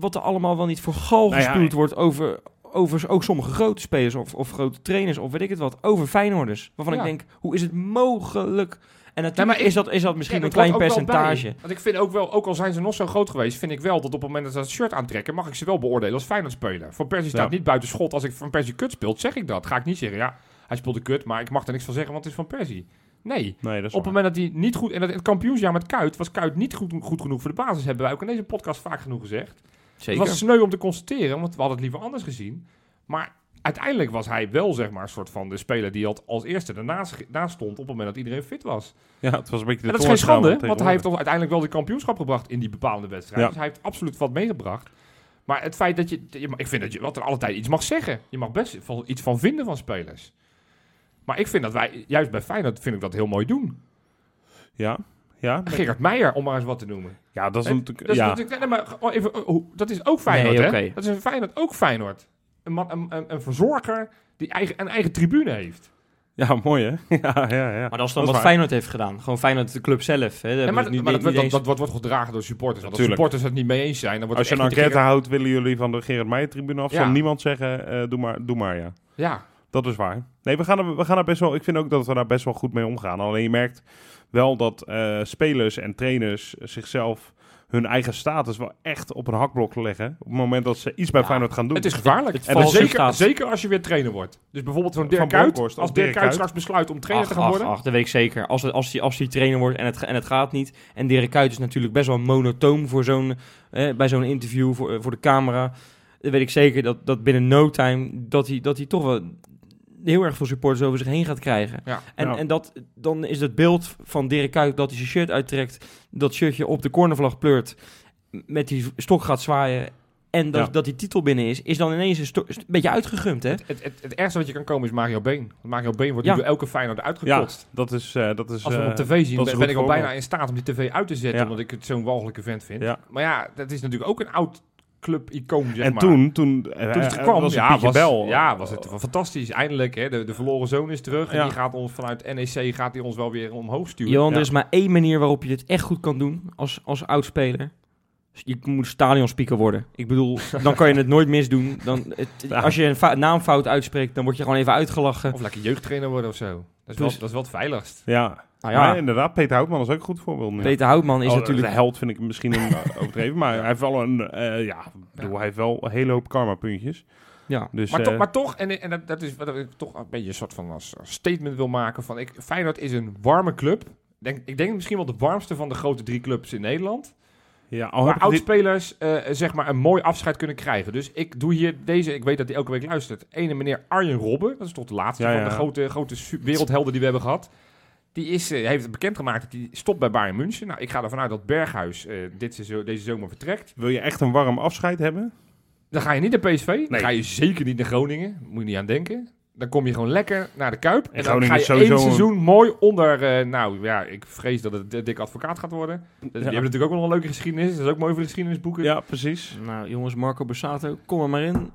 Wat er allemaal wel niet voor gal Nou ja, wordt over, over ook sommige grote spelers of, of grote trainers of weet ik het wat. Over Feyenoorders. Waarvan Ja. ik denk, hoe is het mogelijk? En natuurlijk maar ik- is, dat, is dat misschien Ja, een klein percentage. Want ik vind ook wel, ook al zijn ze nog zo groot geweest, vind ik wel dat op het moment dat ze dat shirt aantrekken, mag ik ze wel beoordelen als Feyenoord speler. Van Persie staat Ja. niet buiten schot. Als ik Van Persie kut speelt, zeg ik dat. Ga ik niet zeggen, ja, hij speelde kut, maar ik mag er niks van zeggen, want het is Van Persie. Nee. nee, dat is Op het moment dat hij niet goed... En dat het kampioensjaar met Kuit was Kuit niet goed, goed genoeg voor de basis. Hebben wij ook in deze podcast vaak genoeg gezegd. Zeker. Het was sneu om te constateren, want we hadden het liever anders gezien. Maar uiteindelijk was hij wel, zeg maar, een soort van de speler die al als eerste ernaast naast stond op het moment dat iedereen fit was. Ja, het was een beetje de En dat is geen schande, want hij heeft uiteindelijk wel de kampioenschap gebracht in die bepaalde wedstrijd. Ja. Dus hij heeft absoluut wat meegebracht. Maar het feit dat je, Ik vind dat je wat er altijd iets mag zeggen. Je mag best iets van vinden van spelers. Maar ik vind dat wij, juist bij Feyenoord, vind ik dat heel mooi doen. Ja, ja, Gerard Meijer, om maar eens wat te noemen. ja, dat is natuurlijk... Dat is, ja. natuurlijk- nee, maar even, uh, hoe- dat is ook Feyenoord, Nee, hè? Dat is een Feyenoord, ook Feyenoord. Een, man, een, een, een verzorger die eigen, een eigen tribune heeft. ja, mooi hè? ja, ja, ja. Maar dat is dan Dat wat waar. Feyenoord heeft gedaan. Gewoon Feyenoord de club zelf. Hè. Ja, maar dat, niet- maar dat, niet dat, eens- dat, dat wordt gedragen door supporters. Want als Tuurlijk. supporters het niet mee eens zijn, dan wordt Als je een enquête Gerard- houdt, willen jullie van de Gerard Meijer tribune af. Ja. Zal niemand zeggen, eh, doe, maar, doe maar, ja. Ja, Dat is waar. Nee, we gaan, er, we gaan er best wel... Ik vind ook dat we daar best wel goed mee omgaan. Alleen je merkt wel dat eh, spelers en trainers zichzelf hun eigen status wel echt op een hakblok leggen. Op het moment dat ze iets bij Ja, Feyenoord gaan doen. het is gevaarlijk. Het en zeker, zeker als je weer trainer wordt. Dus bijvoorbeeld zo'n Van Dirk Kuyt. Als als Dirk Dirk Kuyt straks besluit om trainer Ach, te gaan ach, worden. ach, dat weet ik zeker. Als, het, als, die, als die trainer wordt en het, en het gaat niet. En Dirk Kuyt is natuurlijk best wel monotoom voor zo'n, eh, bij zo'n interview voor, eh, voor de camera. Dan weet ik zeker dat, dat binnen no time dat hij, dat hij toch wel heel erg veel supporters over zich heen gaat krijgen. Ja. En, Ja. en dat, dan is het beeld van Dirk Kuyt dat hij zijn shirt uittrekt, dat shirtje op de cornervlag pleurt, met die stok gaat zwaaien en dat, Ja. dat die titel binnen is, is dan ineens een, een beetje uitgegumd, hè? Het, het, het, het ergste wat je kan komen is Mario Been. Want Mario Been wordt Ja. nu door elke Feyenoord ja, uitgekotst. dat is... eh, dat is Als we hem op eh, tv zien, ben, ben ik al bijna in staat om die tv uit te zetten. Ja. Omdat ik het zo'n walgelijke vent vind. Ja. Maar ja, dat is natuurlijk ook een oud club-icoon, zeg en maar. toen, toen, Toen het eh, er kwam, was het ja, was, Bel. ja, was het fantastisch. Eindelijk, hè, de, de verloren zoon is terug. En die gaat ons vanuit NEC gaat die ons wel weer omhoog sturen. Johan, Ja. er is maar één manier waarop je dit echt goed kan doen als, als oudspeler. Je moet stadionspeaker worden. Ik bedoel, dan kan je het nooit misdoen. Dan, het, Ja. Als je een naamfout uitspreekt, dan word je gewoon even uitgelachen. Of lekker jeugdtrainer worden of zo. Dat is, wel, Dus- dat is wel het veiligst. Ja, Nou ja. ja, inderdaad. Peter Houtman is ook een goed voorbeeld. nu. Peter Houtman is Oh, natuurlijk... De held vind ik misschien een eh, overdreven, maar hij heeft wel een, eh, ja, bedoel, hij heeft wel een hele hoop karma puntjes. Ja, Dus, Maar, eh, toch, maar toch, en, en dat, dat is wat ik toch een beetje een soort van als als statement wil maken. Van ik, Feyenoord is een warme club. Denk, ik denk misschien wel de warmste van de grote drie clubs in Nederland. ja, al waar oudspelers eh, zeg maar een mooi afscheid kunnen krijgen. Dus ik doe hier deze, ik weet dat hij elke week luistert. Ene meneer Arjen Robben, dat is toch de laatste Ja, van ja. de grote, grote wereldhelden die we hebben gehad. Die is, eh, heeft bekendgemaakt dat hij stopt bij Bayern München. Nou, ik ga ervan uit dat Berghuis eh, dit seizoen, deze zomer vertrekt. Wil je echt een warm afscheid hebben? Dan ga je niet naar PSV. Dan ga je zeker niet naar Groningen. Moet je niet aan denken. Dan kom je gewoon lekker naar de Kuip. En, dan Groningen ga je is sowieso één een- seizoen mooi onder... eh, nou ja, ik vrees dat het dik advocaat gaat worden. Dus Die Ja. hebben natuurlijk ook wel een leuke geschiedenis. Dat is ook mooi voor de geschiedenisboeken. Ja, precies. nou jongens, Marco Borsato, kom er maar in.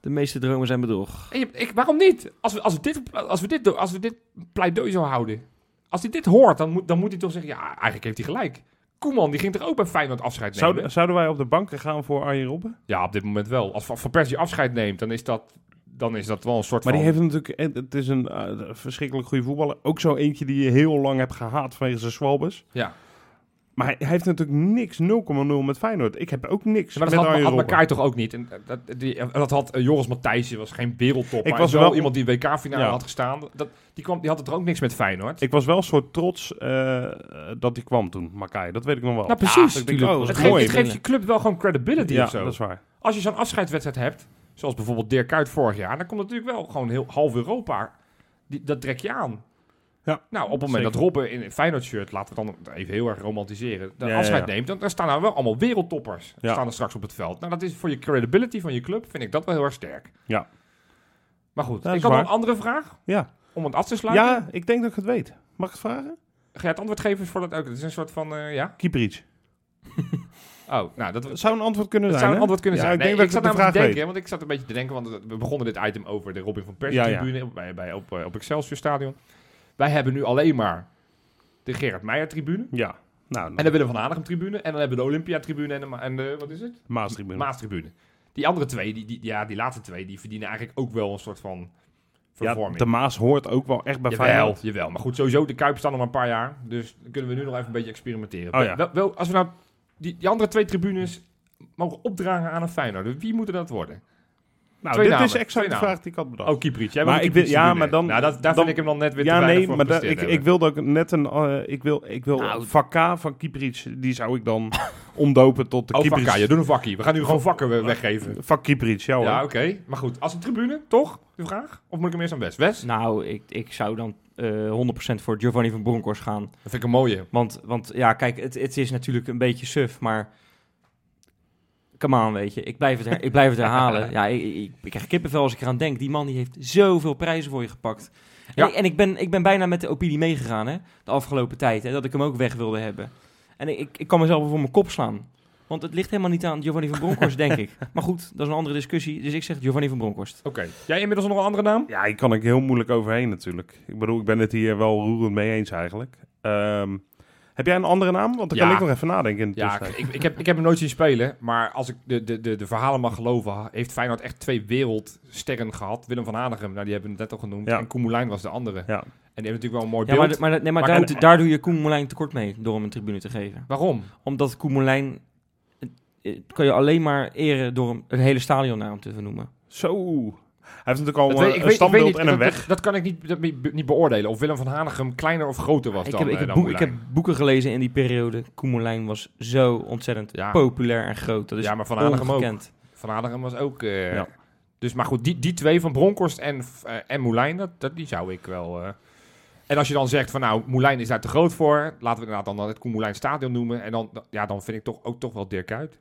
De meeste dromen zijn bedrog. Ik, waarom niet? Als we, als, we dit, als, we dit, als we dit pleidooi zo houden. Als hij dit hoort, dan moet, dan moet hij toch zeggen... Ja, eigenlijk heeft hij gelijk. Koeman, die ging toch ook bij Feyenoord afscheid nemen? Zouden, zouden wij op de banken gaan voor Arjen Robben? Ja, op dit moment wel. Als Van Persie afscheid neemt, dan is dat, dan is dat wel een soort Maar die van... heeft natuurlijk, het is een eh, verschrikkelijk goede voetballer. Ook zo eentje die je heel lang hebt gehaat vanwege zijn zwalbes. Ja. Maar hij, hij heeft natuurlijk niks 0,0 met Feyenoord. Ik heb ook niks Maar dat met had, had elkaar toch ook niet. En dat, die, dat had eh, Joris Matthijssen, was geen wereldtop. Ik maar was wel, wel- iemand die WK-finale Ja. had gestaan. Dat, die, kwam, die had het er ook niks met Feyenoord. Ik was wel een soort trots eh, dat hij kwam toen, Makai. Dat weet ik nog wel. Nou, precies. Ja, denk, oh, dat het geeft, het geeft je club wel gewoon credibility ja, of zo. dat is waar. Als je zo'n afscheidswedstrijd hebt, zoals bijvoorbeeld Dirk Kuyt vorig jaar, dan komt natuurlijk wel gewoon heel half Europa. Die, dat trek je aan. Ja, nou, op het moment zeker. dat Robben in een Feyenoord-shirt, laten we dan even heel erg romantiseren, de Ja, afscheid ja. neemt, dan, dan staan er wel allemaal wereldtoppers. Staan er straks op het veld. Nou, dat is voor je credibility van je club, vind ik dat wel heel erg sterk. Ja. Maar goed, Dat ik had nog een andere vraag Ja. om het af te sluiten. ja, ik denk dat ik het weet. Mag ik het vragen? Ga je het antwoord geven voordat ook? Het is een soort van, eh, ja? Oh, nou, dat, Dat zou een antwoord kunnen dat zijn, zou een antwoord kunnen Ja, zijn. ik denk Nee, dat ik zat te vraag denken, want ik zat een beetje te denken, want we begonnen dit item over de Robin van Persie Ja, ja. tribune bij, bij, op, eh, op Excelsior Stadion. Wij hebben nu alleen maar de Gerard Meijer tribune. Ja. Nou, En de Willem van Hanegem tribune. En dan hebben we de Olympia tribune en de, en de wat is het? Maastribune. Maastribune. Die andere twee, die, die, ja, die laatste twee, die verdienen eigenlijk ook wel een soort van ja, vervorming. de Maas hoort ook wel echt bij Jawel, Feyenoord. jawel. Maar goed, sowieso, de Kuip staat nog maar een paar jaar. Dus dan kunnen we nu nog even een beetje experimenteren. Oh ja. wel, wel, als we nou die, die andere twee tribunes mogen opdragen aan een Feyenoord, wie moet dat worden? Nou, Twee dit namen, is exact de vraag die ik had bedacht. Oh, Kieprits. Jij Maar ik wil- ja, maar dan- Nou, dat, daar dan- vind ik hem dan net weer te ja, weinig nee, voor maar ik, ik wilde ook net een... eh, ik wil, ik wil Nou, vak K van Kieprits, die zou ik dan omdopen tot de Oh, Kieprits. vakka, je doet een vakkie. We gaan nu gewoon vakken we- weggeven. Vak Kieprits, ja hoor. Ja, oké. Maar goed, als een tribune, toch? De vraag? Of moet ik hem eerst aan Wes? Wes? Nou, ik, ik zou dan eh 100% voor Giovanni van Bronckhorst gaan. Dat vind ik een mooie. Want, want ja, kijk, het, het is natuurlijk een beetje suf, maar... Come on, weet je. Ik blijf het, her- ik blijf het herhalen. Ja, ik, ik, ik krijg kippenvel als ik eraan denk. Die man die heeft zoveel prijzen voor je gepakt. En, Ja. ik, en ik, ben, ik ben bijna met de opinie meegegaan, hè. De afgelopen tijd, hè. Dat ik hem ook weg wilde hebben. En ik, ik, ik kan mezelf voor mijn kop slaan. Want het ligt helemaal niet aan Giovanni van Bronckhorst, denk ik. Maar goed, dat is een andere discussie. Dus ik zeg Giovanni van Bronckhorst. Oké. Jij inmiddels nog een andere naam? Ja, hier kan ik heel moeilijk overheen natuurlijk. Ik bedoel, ik ben het hier wel roerend mee eens eigenlijk. Ehm, heb jij een andere naam? Want dan Ja. kan ik nog even nadenken in de Ja, ik, ik, heb, ik heb hem nooit zien spelen. Maar als ik de, de, de, de verhalen mag geloven, heeft Feyenoord echt twee wereldsterren gehad. Willem van Hanegem, nou, die hebben we net al genoemd. Ja. En Koen Moulijn was de andere. Ja. En die heeft natuurlijk wel een mooi Ja, beeld. maar, maar, nee, maar, Maar daar, en- daar doe je Koen Moulijn tekort mee door hem een tribune te geven. Waarom? Omdat Koen Moulijn... Het, het kan je alleen maar eren door hem het hele stadion naar hem te vernoemen. Zo. Hij heeft natuurlijk al Dat een, weet- weet- standbeeld niet, en een dat, weg. Dat, dat kan ik niet, dat niet beoordelen. Of Willem van Hanegem kleiner of groter was Ik dan, heb, ik, eh, heb dan boek- ik heb boeken gelezen in die periode. Koen Moulijn was zo ontzettend Ja. populair en groot. Dat is Ja, maar Van Hanegem ook. Van Hanegem was ook... eh, Ja. Dus, maar goed, die, die twee van Bronkhorst en, eh, en Moulijn, dat, dat, die zou ik wel... eh, En als je dan zegt van nou, Moulijn is daar te groot voor. Laten we inderdaad dan het Koen Moulijn Stadion noemen. En dan, ja, dan vind ik toch ook toch wel Dirk uit.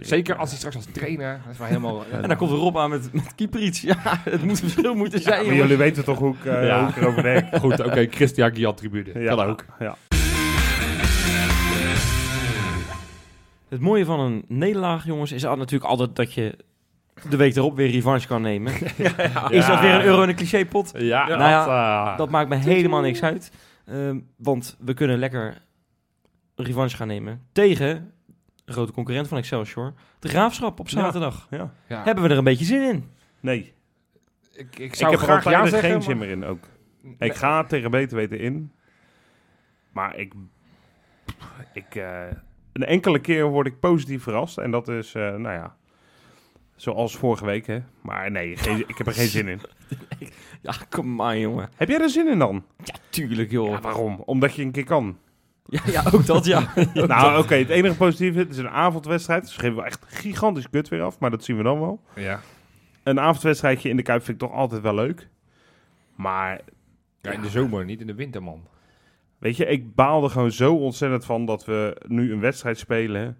Zeker als hij straks als trainer... Dat is wel helemaal... En dan komt Rob aan met, met Kieprits. Ja, het moet verschil moeten zijn, maar jullie weten toch hoe ik, eh, Ja. hoe ik erover denk. Goed, oké, Christian Giat tribune. Ja, Kan ook. Ja. Het mooie van een nederlaag, jongens, is natuurlijk altijd dat je de week erop weer revanche kan nemen. Is dat weer een euro in een clichépot? Ja, Nou ja, dat, Dat maakt me helemaal niks uit. Ehm, want we kunnen lekker revanche gaan nemen tegen de grote concurrent van Excelsior. De Graafschap op zaterdag. Ja. ja. Hebben we er een beetje zin in? Nee, ik, ik ik zou heb er graag ja tijden zeggen. geen maar- zin meer in ook. Nee. Ik ga tegen beter weten in. Maar ik... ik eh, een enkele keer word ik positief verrast. En dat is, eh, nou ja... Zoals vorige week, hè. Maar nee, geen- ik heb er geen zin in. Ja, kom maar, jongen. Heb jij er zin in dan? Ja, tuurlijk, joh. Ja, waarom? Omdat je een keer kan. Ja, ja, ook dat, ja. nou, oké, het enige positieve, het is een avondwedstrijd. Ze geven wel echt gigantisch kut weer af, maar dat zien we dan wel. Ja. Een avondwedstrijdje in de Kuip vind ik toch altijd wel leuk. Maar, ja, in de zomer, niet in de winter, man. weet je, ik baal er gewoon zo ontzettend van dat we nu een wedstrijd spelen...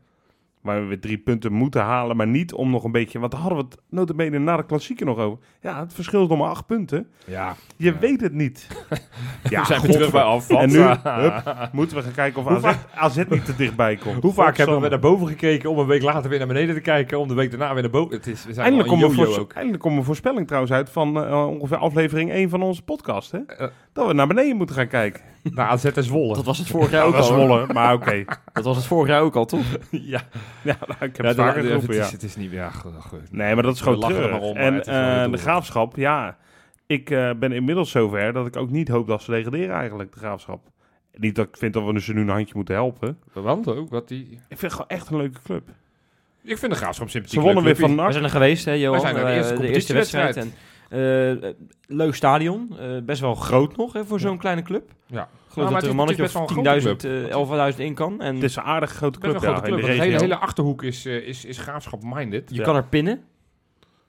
waar we weer drie punten moeten halen, maar niet om nog een beetje... Want daar hadden we het notabene na de klassieker nog over. Ja, het verschil is nog maar acht punten. Ja. Je Ja. weet het niet. ja, we zijn weer terug bij af. En nu hup, moeten we gaan kijken of AZ, AZ niet te dichtbij komt. Hoe vaak hebben we naar boven gekeken om een week later weer naar beneden te kijken, om de week daarna weer naar boven. Het is, we zijn Eindelijk komt, een ook. eindelijk komt een voorspelling trouwens uit van eh, ongeveer aflevering 1 van onze podcast. Hè? Eh. dat we naar beneden moeten gaan kijken. Naar AZ en Zwolle. Dat was het vorig jaar Ja, ook al. hoor. Zwolle, maar oké. Dat was het vorig jaar ook al, toch? ja, Ja, nou, ik heb ja, het vaker de- geroepen, het, ja. is, het is niet... Ja, goed, goed. Nee, maar dat is We gewoon lachen terug. maar om, maar en eh, de. Graafschap, ja. Ik eh, ben inmiddels zover dat ik ook niet hoop dat ze degraderen eigenlijk, de Graafschap. Niet dat ik vind dat we ze nu een handje moeten helpen. Want ook, wat die... Ik vind het gewoon echt een leuke club. Ik vind de Graafschap sympathiek. Ze wonnen weer van clubje. We NAC. zijn er geweest, hè, Johan? zijn er, de Eh, eerste wedstrijd. En, eh, eh, leuk stadion. eh, best wel groot nog, hè, voor zo'n kleine club. Ja. Geloof Nou, maar dat er een het is- mannetje is of een 10.000, grote eh 11.000 in kan. En Het is een aardig grote club, ja, de hele, hele Achterhoek is, eh, is, is Graafschap-minded. je Ja. kan er pinnen.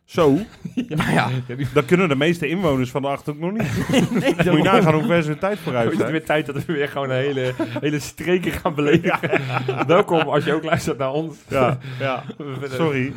Zo, Nou ja, dat kunnen de meeste inwoners van de Achterhoek nog niet. nee, Moet je nagaan hoe ver ze hun tijd vooruit is het zijn. weer tijd dat we weer gewoon een hele, hele streken gaan beleven. Welkom als je ook luistert naar ons. Ja, ja. Sorry.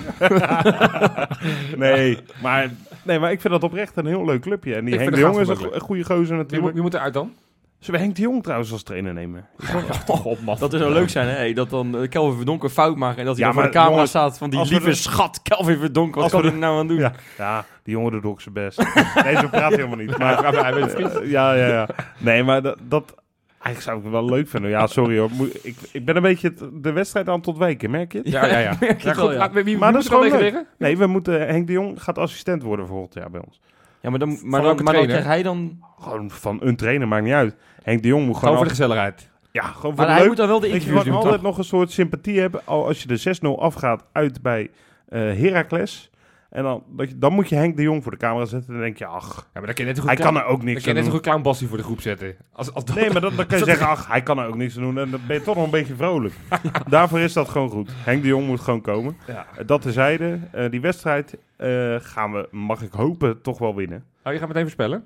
nee, maar, nee, maar ik vind dat oprecht een heel leuk clubje. En die Henk de Jong is Graafschap een, go- een goede gozer Wie, moet- natuurlijk. wie moet eruit dan? Zullen we Henk de Jong trouwens als trainer nemen? Toch op, man. Dat is wel leuk zijn, hè? Hey, dat dan eh, Kelvin Verdonk een fout maakt en dat hij Ja, voor de camera jongens, staat van die lieve de- schat Kelvin Verdonk. Wat Als kan we hij er nou aan doen? Ja. Ja, die jongen doet ook zijn best. nee, zo praat hij helemaal niet. Maar, hij weet het ja, ja, ja. Nee, maar dat, dat... Eigenlijk zou ik het wel leuk vinden. Ja, sorry hoor. Ik, ik ben een beetje de wedstrijd aan het ontwijken, merk je het? Ja, ja, ja. merk je Ja, het wel, goed, ja. laat- wie, wie Maar moet dat is gewoon tegen Nee, we moeten... Henk de Jong gaat assistent worden volgend jaar bij ons. Ja, maar dan, maar Van dan, maar dan krijgt hij dan... Gewoon van een trainer, maakt niet uit. Henk de Jong moet Gewoon gewoon... voor de gezelligheid. Ja, gewoon voor Maar de hij leuk. moet dan wel de Ik interviews doen, altijd toch? nog een soort sympathie hebben al als je de 6-0 afgaat uit bij eh Heracles. En dan, dan moet je Henk de Jong voor de camera zetten. En dan denk je, ach, Ja, maar dan kan je net goed hij kan er ook dan niks kan je net zo doen. goed Clown Bassie voor de groep zetten. Als, als dat- Nee, maar dan, dan kan je zeggen, ach, hij kan er ook niks aan doen. En dan ben je toch nog een beetje vrolijk. Daarvoor is dat gewoon goed. Henk de Jong moet gewoon komen. Ja. Eh, Dat tezijde, eh die wedstrijd eh, gaan we, mag ik hopen, toch wel winnen. Oh, je gaat meteen voorspellen?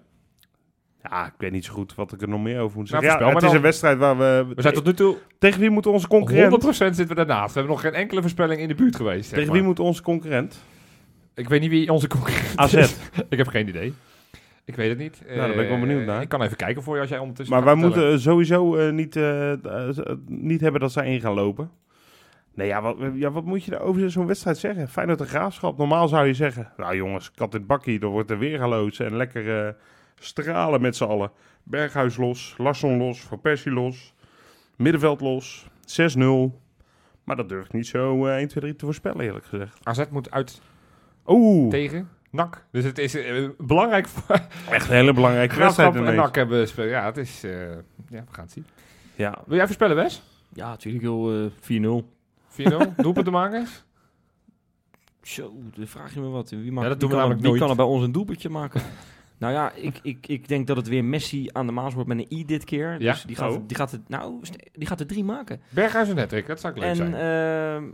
Ja, ik weet niet zo goed wat ik er nog meer over moet zeggen. ja, het is dan. een wedstrijd waar we... We zijn tot nu toe Tegen wie moet onze 100% concurrent? zitten we daarnaast. We hebben nog geen enkele voorspelling in de buurt geweest. Tegen maar. wie moet onze concurrent? Ik weet niet wie onze concurrent AZ. is. ik heb geen idee. Ik weet het niet. Nou, daar ben ik wel benieuwd Eh, naar. Ik kan even kijken voor je als jij ondertussen Maar wij vertellen. moeten sowieso eh, niet, eh, niet hebben dat zij in gaan lopen. Nee, ja, wat, ja, wat moet je over zo'n wedstrijd zeggen? Feyenoord de Graafschap. Normaal zou je zeggen, nou jongens, kat in het bakkie, er wordt er weer geloos. En lekker stralen met z'n allen. Berghuis los, Larsson los, Van Persie los, middenveld los, 6-0. Maar dat durf ik niet zo eh 1, 2, 3 te voorspellen, eerlijk gezegd. AZ moet uit Oeh, tegen NAC. Dus het is eh, belangrijk voor echt een hele belangrijke wedstrijd en. NAC hebben gespeeld. Ja, het is... eh, ja, we gaan het zien. Ja, Wil jij voorspellen, Wes? 4-0. Ja, natuurlijk heel eh 4-0. Doelpunten maken? Zo, dan vraag je me wat. Wie, maakt, Ja, dat wie doen we kan, namelijk wie kan er bij ons een doelpuntje maken? nou ja, ik, ik, ik denk dat het weer Messi aan de Maas wordt met een I dit keer. Ja? Dus die gaat, Oh. die gaat het, nou, die gaat er drie maken. Berghuis en Hattrick, dat zou ik leuk En, zijn. ehm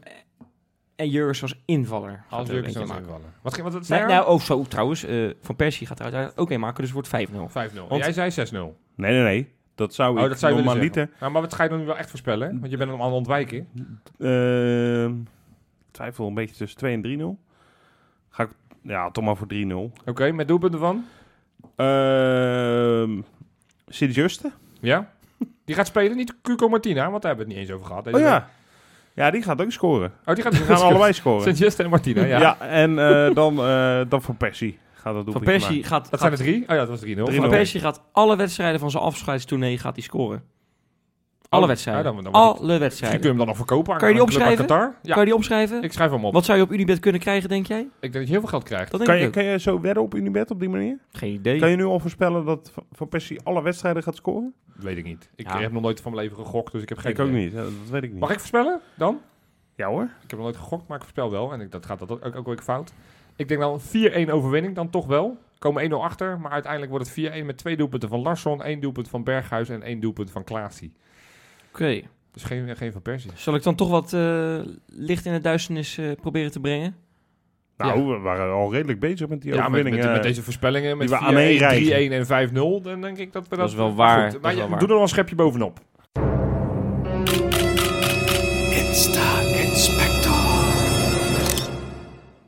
en Jurgens als invaller. Als er Jurgen eentje zou maken. invallen. Wat, ging- wat het Nee, zei nou, oh, zo trouwens. eh, van Persie gaat er uiteindelijk ook een maken, dus het wordt 5-0. 5-0. Want- Jij zei 6-0. nee, nee, nee. Dat zou Oh, ik dat zou normaliter... Nou, maar wat ga je dan nu wel echt voorspellen? Want je bent hem aan het ontwijken. Ehm, ik twijfel een beetje tussen 2 en 3-0. Ga ik, ja, toch maar voor 3-0. Oké, met doelpunten van? Ehm Sint-Juste? Ja? Die gaat spelen, niet Cuco Martina, want daar hebben we het niet eens over gehad. Oh ja. Ja, die gaat ook scoren. Oh, die gaat Die gaan allebei scoren. Sint-Just en Martina, ja. Ja. en eh, dan, eh, dan van Persie gaat dat Van doelpuntje Persie gaat, Dat zijn er drie? Oh ja, dat was 3-0. 3-0. Van. Persie gaat alle wedstrijden van zijn afscheidstournee gaat hij scoren. Alle Oh, wedstrijden. ja, dan- dan wordt alle Misschien kun je wedstrijden. hem dan nog verkopen aan Kan je die opschrijven? Qatar. Ja, Kan je die opschrijven? ik schrijf hem op. Wat zou je op Unibet kunnen krijgen, denk jij? Ik denk dat je heel veel geld krijgt. Dat denk Kan ik je, ook. kan je zo wedden op Unibet op die manier? Geen idee. Kan je nu al voorspellen dat Van- Van Persie alle wedstrijden gaat scoren? Weet ik niet. Ik Ja. heb nog nooit van mijn leven gegokt, dus ik heb geen ik ook niet. Dat weet ik niet. Mag ik voorspellen dan? Ja hoor. Ik heb nog nooit gegokt, maar ik voorspel wel. En ik, dat gaat dat ook, ook weer fout. Ik denk dan 4-1 overwinning dan toch wel. Komen 1-0 achter, maar uiteindelijk wordt het 4-1 met twee doelpunten van Larsson, één doelpunt van Berghuis en één doelpunt van Klaasie. Oké. Dus geen, geen van Persie. Zal ik dan toch wat eh, licht in de duisternis eh, proberen te brengen? Nou, we waren al redelijk bezig met die Ja, met, overwinning. met, eh. met deze voorspellingen, met die we 4-1, aaneenrijgen. 3-1 en 5-0, dan denk ik dat we dat... is wel waar, goed, dat maar is je- wel waar. doe er nog een schepje bovenop.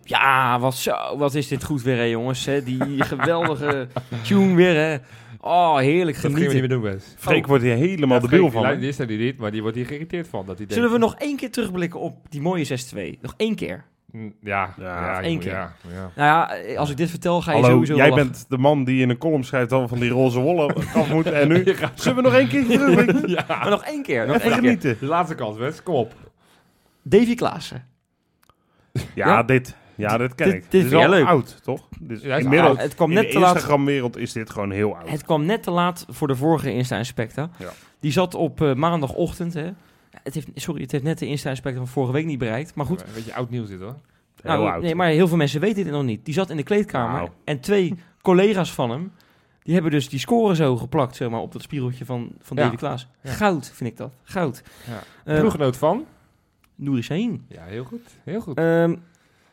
Ja, wat zo. Wat is dit goed weer, hè, jongens. Hè? Die geweldige tune weer, hè. Oh, heerlijk Dat gingen we niet genieten. meer doen, Wes. Freek wordt hier helemaal Ja, debiel Freek, van. Die, is er niet, maar die wordt hier geïrriteerd van. Dat hij Zullen we nog één keer terugblikken op die mooie 6-2? Nog één keer. Ja, Ja, ja, één keer. Ja, ja. Nou ja, als ik dit vertel, ga je Hallo, sowieso jij wel lachen. bent de man die in een column schrijft dan van die roze wollen af moet. En nu zullen we nog één keer terug? Maar nog één keer. Nog Even één keer. genieten. De laatste kans, Wes. Kom op. Davy Klaassen. Ja, Ja. dit. Ja, dit ken Dit- ik. dit Dit is leuk. oud, toch? Ja, inmiddels, oud. Het kwam in net de te laat. Instagram-wereld is dit gewoon heel oud. Het kwam net te laat voor de vorige Insta-inspector. Ja. Die zat op eh, maandagochtend. Hè. Het heeft, sorry, het heeft net de Insta-inspector van vorige week niet bereikt. Maar goed, Een beetje oud nieuws dit, hoor. heel nou, oud. nee, maar heel veel mensen weten dit nog niet. Die zat in de kleedkamer. En twee collega's van hem, die hebben dus die score zo geplakt zeg maar, op dat spiegeltje van, van Ja. Davy Klaas. Ja. Goud, vind ik dat. Goud. Ja. Ploeggenoot van? Nouri Sahin. Ja, heel goed. Heel goed. Ehm,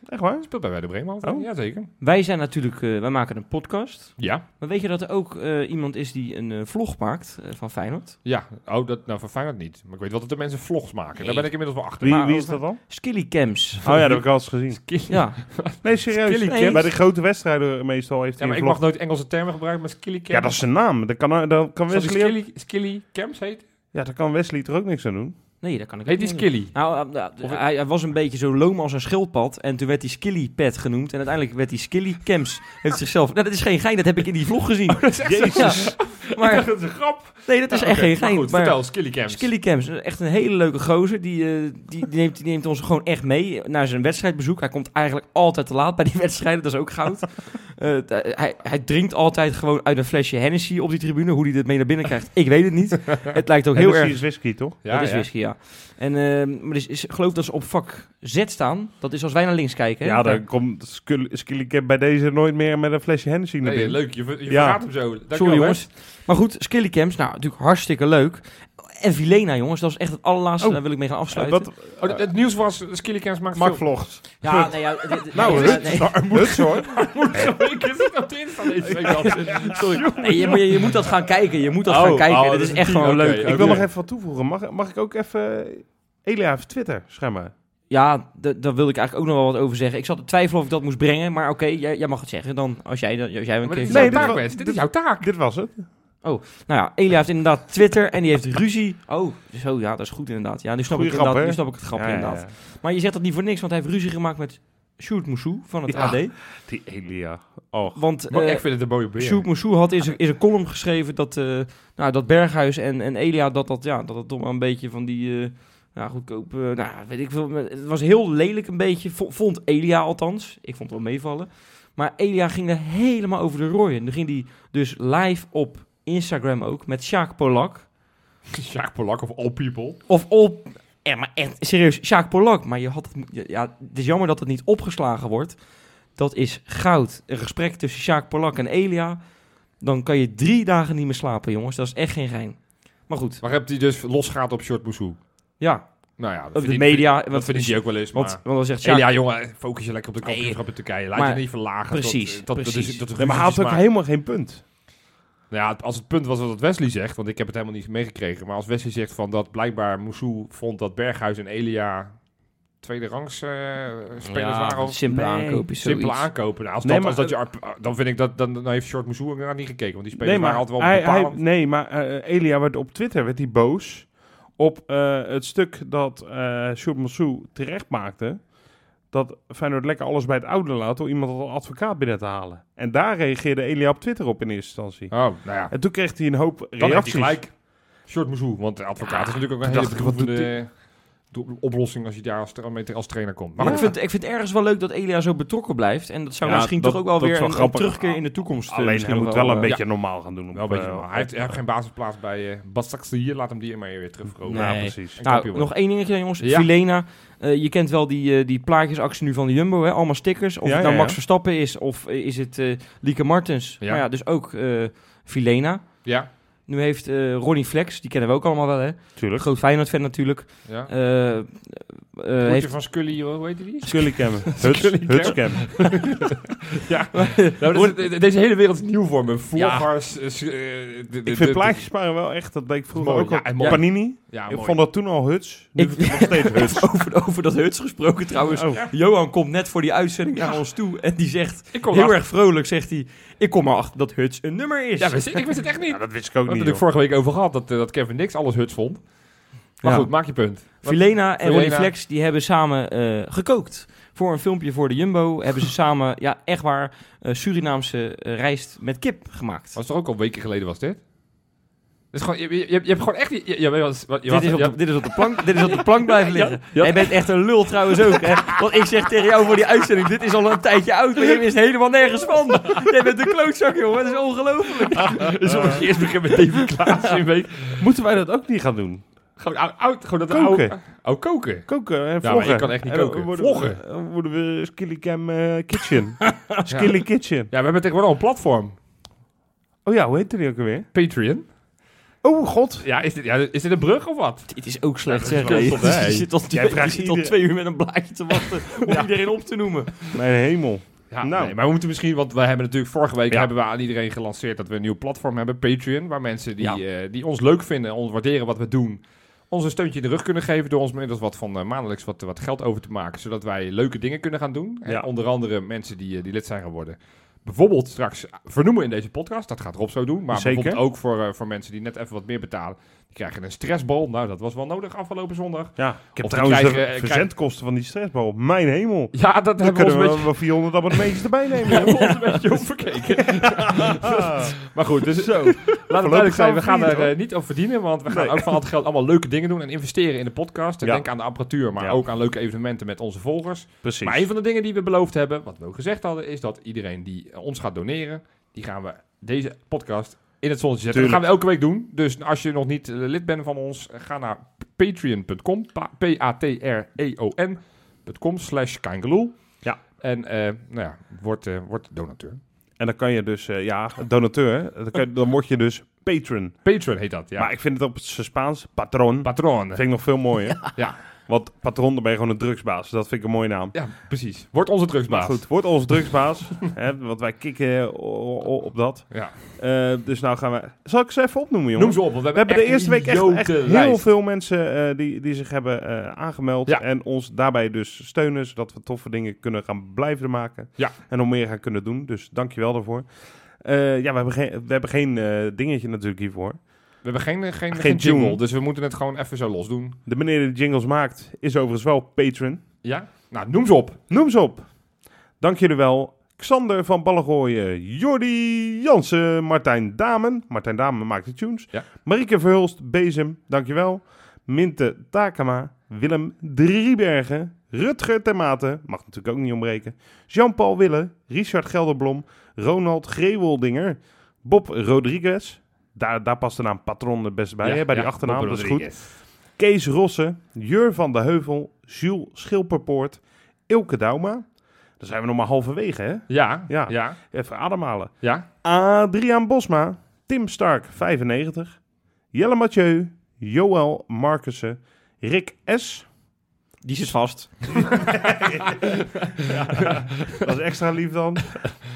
Echt waar? Speelt bij Werder Bremen. Oh. Jazeker. Wij zijn natuurlijk, eh, wij maken een podcast. Ja. Maar weet je dat er ook eh, iemand is die een eh, vlog maakt van Feyenoord? Ja. Oh, dat, nou, van Feyenoord niet. Maar ik weet wel dat de mensen vlogs maken. Nee. Daar ben ik inmiddels wel achter. Wie, Maar wie is dat dan? Skilly Cams. Oh ja, dat heb ik al eens gezien. Ja, Nee, serieus. Skilly Nee. Bij de grote wedstrijden meestal heeft Ja, hij maar een ik mag nooit Engelse termen gebruiken, maar skilly cam. Ja, dat is zijn naam. Dat kan, dat kan Wesley... skilly, skilly cams heet? Ja, daar kan Wesley er ook niks aan doen. Nee, dat kan ik Heet ook die niet. skilly? Nou, eh, nou, Of- hij, hij was een beetje zo loom als een schildpad. En toen werd hij Skilly Pad genoemd. En uiteindelijk werd hij Skilly Cams. Heeft zichzelf... Nou, dat is geen gein, dat heb ik in die vlog gezien. Dat is echt zo. Ja, maar dat is een grap. nee, dat is Ja, echt geen maar gein. goed, maar vertel, skilly cams. Skilly Cams, echt een hele leuke gozer. Die, eh, die, die, neemt, die neemt ons gewoon echt mee naar zijn wedstrijdbezoek. Hij komt eigenlijk altijd te laat bij die wedstrijden, dat is ook goud. Eh, hij, hij drinkt altijd gewoon uit een flesje Hennessy op die tribune. Hoe hij dit mee naar binnen krijgt, ik weet het niet. Het lijkt ook heel Hennessy erg... is whisky, toch? Ja, dat is ja. whisky, ja. En, eh, maar dus, is, ik geloof dat ze op vak Z staan. Dat is als wij naar links kijken. hè? Ja, dan komt Cap bij deze nooit meer met een flesje Hennessy naar Nee, leuk. Je, je Ja. vergaat hem zo. Dankjewel, Sorry jongens. Maar goed, Skilly Camps, nou natuurlijk hartstikke leuk. En Vilena jongens, dat is echt het allerlaatste. Oh. Daar wil ik mee gaan Eh, afsluiten. Oh, het, het nieuws was, cams maakt Mark vlogt. Ja, nee, ja, Nou, Huts. hoor. Ik op de week al. Sorry. je, moet- je, je moet dat gaan kijken. Je moet dat Oh, gaan kijken. oh, dit dat is is echt gewoon leuk. Ik wil nog even wat toevoegen. Mag, mag ik ook even... Elia heeft Twitter, schijnbaar. Ja, daar wil ik eigenlijk ook nog wel wat over zeggen. Ik zat te twijfelen of ik dat moest brengen. Maar oké, jij, jij mag het zeggen dan. Als jij, als jij een keer... is Nee, dit. Dit is jouw taak. Dit was het. Nou ja, Elia heeft inderdaad Twitter en die heeft ruzie. Oh, zo ja, dat is goed inderdaad. Ja, nu snap, Goeie ik, grap, inderdaad, hè? nu snap ik het grapje Ja, ja, ja. inderdaad. Maar je zegt dat niet voor niks, want hij heeft ruzie gemaakt met Sjoerd Moussou van het. AD. Die Elia. Oh. Want Maar eh, ik vind het een mooie beer. Sjoerd Moussou had in zijn, column geschreven dat, eh, nou, dat Berghuis en, en Elia, dat dat, ja, dat het toch wel een beetje van die, eh nou, goedkoop, nou, weet ik veel. Het was heel lelijk een beetje, vo- vond Elia althans. Ik vond het wel meevallen. Maar Elia ging er helemaal over de rooien. Nu ging hij dus live op Instagram ook met Sjaak Polak. Sjaak Polak of All People. Of op, ja, maar echt, serieus, Sjaak Polak. Maar je had het, ja, het is jammer dat het niet opgeslagen wordt. Dat is goud. Een gesprek tussen Sjaak Polak en Elia. Dan kan je drie dagen niet meer slapen, jongens. Dat is echt geen gein. Maar goed, Maar hebt hij dus losgaat op Short Moussou. ja. Nou ja, dat de verdient- media. Dat vind ik ook wel eens. Want, Maar... want dan zegt Sjaak... Elia, jongen, focus je lekker op de Nee. kampioenschap in Turkije. Laat Maar- je niet verlagen. Precies, tot, tot, precies. Dat, Nee, maar had ook helemaal geen punt. Nou ja, als het punt was wat Wesley zegt, want ik heb het helemaal niet meegekregen. Maar als Wesley zegt van dat blijkbaar Moussou vond dat Berghuis en Elia tweede rangs eh, spelers waren. Of simpele Nee. is simpele zoiets. aankopen. Nou, als Nee, dat, maar- als dat je, dan vind ik dat dan, dan heeft Short Moussou inderdaad niet gekeken. Want die spelers Nee, maar, waren altijd wel hij, hij, bepalend. nee, maar eh, Elia werd op Twitter werd hij boos op eh, het stuk dat eh Sjoerd Moussou terecht maakte. Dat Feyenoord lekker alles bij het oude laat door iemand als advocaat binnen te halen. En daar reageerde Elia op Twitter op in eerste instantie. Oh, nou ja. En toen kreeg hij een hoop Dan heeft hij reacties. gelijk. Short want de advocaat is natuurlijk ook een hele bedroevende do- oplossing als je daar als, als trainer komt. Maar ik vind, ik vind het ergens wel leuk dat Elia zo betrokken blijft. En dat zou Ja, misschien dat- toch ook wel weer wel een, terugkeer in de toekomst. eh, Alleen misschien hij moet wel een eh, beetje normaal gaan doen. Op, wel een beetje, eh, normaal. hij, heeft, hij heeft geen basisplaats bij uh, hier. Laat hem die maar weer terugkomen. Nee. Ja, precies. Nou, nog één dingetje jongens. Ja. Filena. Eh, je kent wel die, eh, die plaatjesactie nu van de Jumbo. Hè? Allemaal stickers. Of het nou Max. Verstappen is of is het eh, Lieke Martens. Ja. Maar ja, dus ook Filena. Ja, Nu heeft Ronnie Flex, die kennen we ook allemaal wel hè. Tuurlijk. Groot Feyenoord-fan natuurlijk. ja. Eh, Broertje heeft, van Scully, hoe heet die? Scullycam. Huts, Scullycam. Hutscam. Ja, nou, deze hele wereld is nieuw voor me. Vloggers. eh, eh, Ik vind plaatjes sparen wel echt, dat deed ik vroeger Mooi, ook ja, al. Panini. Ja, ik mooi. vond dat toen al Huts. Nu Ik- vind ik nog steeds Huts. over, over dat Huts gesproken trouwens. Oh. Johan komt net voor die uitzending naar ons toe. En die zegt, Ik kom heel achter- erg vrolijk zegt hij... Ik kom erachter dat Huts een nummer is. Ja, wist ik, ik wist het echt niet. Ja, We dat wist ik ook hebben niet. het joh. vorige week over gehad dat, dat Kevin Nix alles huts vond. Maar Ja. goed, maak je punt. Filena en. Ronnie Flex die hebben samen eh, gekookt. Voor een filmpje voor de Jumbo hebben ze samen, ja echt waar, eh, Surinaamse eh, rijst met kip gemaakt. Was toch ook al weken geleden was dit? Dus gewoon, je, je, je, hebt gewoon echt... Je, je, je, was- wat- je, dit, is was- op de, dit is op de plank, dit is op de plank blijven liggen. ja. Jij bent echt een lul trouwens ook. Hè? Want ik zeg tegen jou voor die uitzending, dit is al een tijdje oud, maar jij wist helemaal nergens van. Jij bent een klootzak, jongen. Dat is ongelooflijk. Dus als je eerst begint met David Klaas in week. Moeten wij dat ook niet gaan doen? Gewoon oud, oud gewoon dat Koken. Oude, oh, koken. Koken en vloggen. ik kan echt niet koken. Worden Vloggen. Dan worden we Skillycam eh, Kitchen. Skilly Kitchen. Ja, we hebben tegenwoordig al een platform. Oh ja, hoe heet die ook alweer? Patreon. Oh god. Ja, is dit, ja, is dit een brug of wat? Dit is ook slecht, Ja, zeg. hè? Je zit al, Jij twee, vraagt je zit al iedereen- twee uur met een blaadje te wachten om iedereen op te noemen. Mijn hemel. Ja, Nou. nee, maar we moeten misschien, want we hebben natuurlijk vorige week Ja. hebben we aan iedereen gelanceerd dat we een nieuw platform hebben, Patreon, waar mensen die, Ja. eh, die ons leuk vinden, ons waarderen wat we doen, ons een steuntje in de rug kunnen geven door ons middels wat van eh, maandelijks wat, wat geld over te maken, zodat wij leuke dingen kunnen gaan doen. En onder andere mensen die, eh, die lid zijn geworden. Bijvoorbeeld straks vernoemen in deze podcast, dat gaat Rob zo doen. Maar Zeker. bijvoorbeeld ook voor, eh, voor mensen die net even wat meer betalen. Die krijgen een stressbal. Nou, dat was wel nodig afgelopen zondag. Ja, ik heb Of trouwens krijgen- de krijgen- verzendkosten van die stressbal. Mijn hemel. Ja, dat Dan hebben we ons een we beetje, wel 400 abonnementjes erbij nemen. hebben we ons een beetje overkeken. Maar goed, dus Zo. Laat het duidelijk zijn, we gaan we er eh, niet over verdienen, want we gaan Nee. ook van het geld allemaal leuke dingen doen en investeren in de podcast. En Ja. Denk aan de apparatuur, maar Ja. ook aan leuke evenementen met onze volgers. Precies. Maar een van de dingen die we beloofd hebben, wat we ook gezegd hadden, is dat iedereen die eh, ons gaat doneren, die gaan we deze podcast in het zonnetje zetten. Dat gaan we elke week doen. Dus als je nog niet eh, lid bent van ons, eh, ga naar patreon.com, pa- p-a-t-r-e-o-n.com slash kangaloo. Ja. En eh, nou ja, word, eh, word donateur. En dan kan je dus, eh, ja, donateur, dan, kan je- dan word je dus patron. Patreon heet dat, ja. Maar ik vind het op het Spaans, patron, Patroon. vind ik nog veel mooier. Ja. Want patron, dan ben je gewoon een drugsbaas. Dat vind ik een mooie naam. Ja, precies. Word onze Maar drugsbaas. goed, wordt onze drugsbaas. hè, want wij kicken o- op dat. Ja. Eh, dus nou gaan we... Zal ik ze even opnoemen, jongen? Noem ze op, want we We hebben, de eerste week echt, heel lijst. veel mensen eh, die, die zich hebben eh, aangemeld. Ja. En ons daarbij dus steunen, zodat we toffe dingen kunnen gaan blijven maken. Ja. En nog meer gaan kunnen doen. Dus dankjewel daarvoor. Eh, ja, we hebben geen, we hebben geen eh, dingetje natuurlijk hiervoor. We hebben geen, geen, geen, Geen jingle, tune. dus we moeten het gewoon even zo los doen. De meneer die de jingles maakt, is overigens wel patron. Ja? Nou, noem ze op. Noem ze op. Dank jullie wel. Xander van Ballengooien, Jordi Jansen, Martijn Damen. Martijn Damen maakt de tunes. Ja. Marieke Verhulst, Bezem, dankjewel. Minte Takema, Willem Driebergen, Rutger Termate, mag natuurlijk ook niet ontbreken. Jean-Paul Wille, Richard Gelderblom, Ronald Greewoldinger, Bob Rodriguez. Daar, daar past de naam Patron het beste bij, Ja, hè, bij ja, die achternaam, dat is goed. Kees Rossen, Jur van de Heuvel, Jules Schilperpoort, Ilke Dauma. Dan zijn we nog maar halverwege, hè? Ja, ja, Ja. ja, Even ademhalen. ja. Adriaan Bosma, Tim Stark, 95. Jelle Mathieu, Joël Markussen, Rick S. Die zit vast. Dat is extra lief dan.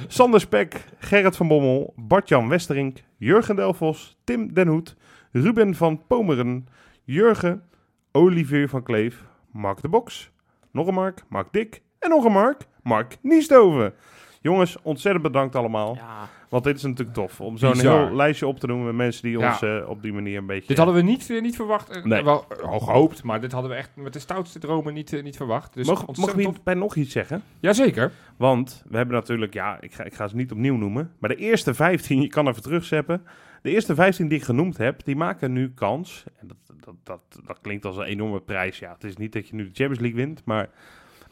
Sander Spek, Gerrit van Bommel, Bart-Jan Westerink, Jurgen Delvos, Tim Den Hoed, Ruben van Pomeren, Jurgen, Olivier van Kleef, Mark de Box, nog een Mark, Mark Dik en nog een Mark, Mark Niestoven. Jongens, ontzettend bedankt allemaal. Ja. Want dit is natuurlijk tof. Om zo'n heel lijstje op te doen met mensen die Ja. ons eh, op die manier een beetje... Dit hadden we niet, eh, niet verwacht. Eh, Nee. Wel eh, hoog gehoopt, maar dit hadden we echt met de stoutste dromen niet, niet verwacht. Dus Mogen mogen we hierbij nog iets zeggen? Jazeker. Want we hebben natuurlijk, ja, ik ga, ik ga ze niet opnieuw noemen. Maar de eerste 15, je kan even terugzeppen. De eerste 15 die ik genoemd heb, die maken nu kans. En dat, dat, dat, dat klinkt als een enorme prijs. Ja, het is niet dat je nu de Champions League wint, maar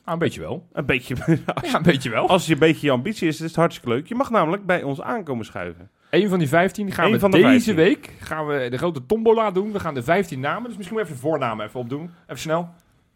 Ah, een beetje wel. een beetje. Ja, een beetje wel. Als je een beetje je ambitie is, is het hartstikke leuk. Je mag namelijk bij ons aankomen schuiven. Een van die 15 gaan Eén we deze 15. week gaan we de grote tombola doen. We gaan de 15 namen, dus misschien even de voornamen even opdoen. Even snel.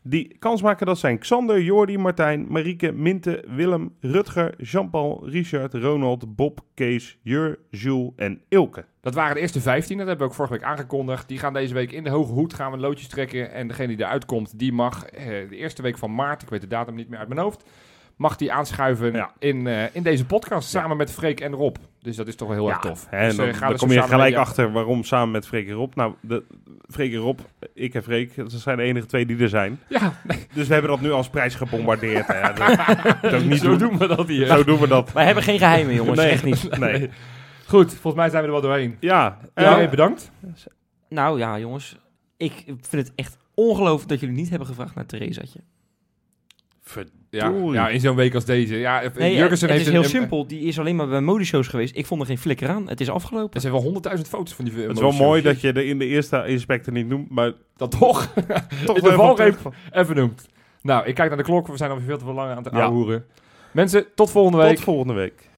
Die kans maken, dat zijn Xander, Jordi, Martijn, Marieke, Minte, Willem, Rutger, Jean-Paul, Richard, Ronald, Bob, Kees, Jur, Jules en Ilke. Dat waren de eerste 15, dat hebben we ook vorige week aangekondigd. Die gaan deze week in de hoge hoed gaan we loodjes trekken. En degene die eruit komt, die mag eh, de eerste week van maart, ik weet de datum niet meer uit mijn hoofd, mag die aanschuiven Ja. in, eh, in deze podcast samen met Freek en Rob. Dus dat is toch wel heel erg tof. Hè, en Dus, dan, eh, dan kom je gelijk media- achter waarom samen met Freek en Rob. Nou, de, Freek en Rob, ik en Freek, dat zijn de enige twee die er zijn. Ja, Dus we hebben dat nu als prijs gebombardeerd. hè. Dat, niet zo doen. doen we dat hier. Zo doen we dat. Wij hebben geen geheimen, jongens. Nee. Echt niet. Nee. Goed, volgens mij zijn we er wel doorheen. Ja, eh, bedankt. Nou ja, jongens. Ik vind het echt ongelooflijk dat jullie niet hebben gevraagd naar Theresaatje. Ja, ja, in zo'n week als deze. Ja, Nee, Jurgensen het, heeft is een- heel een- simpel. Die is alleen maar bij modeshows geweest. Ik vond er geen flikker aan. Het is afgelopen. Er zijn wel honderdduizend foto's van die het is wel mooi dat je er in de eerste inspector niet noemt, maar dat toch toch de even valreep. terug- even noemt. Nou, ik kijk naar de klok. We zijn alweer veel te veel lang aan het Ja. Mensen, tot volgende week. Tot volgende week.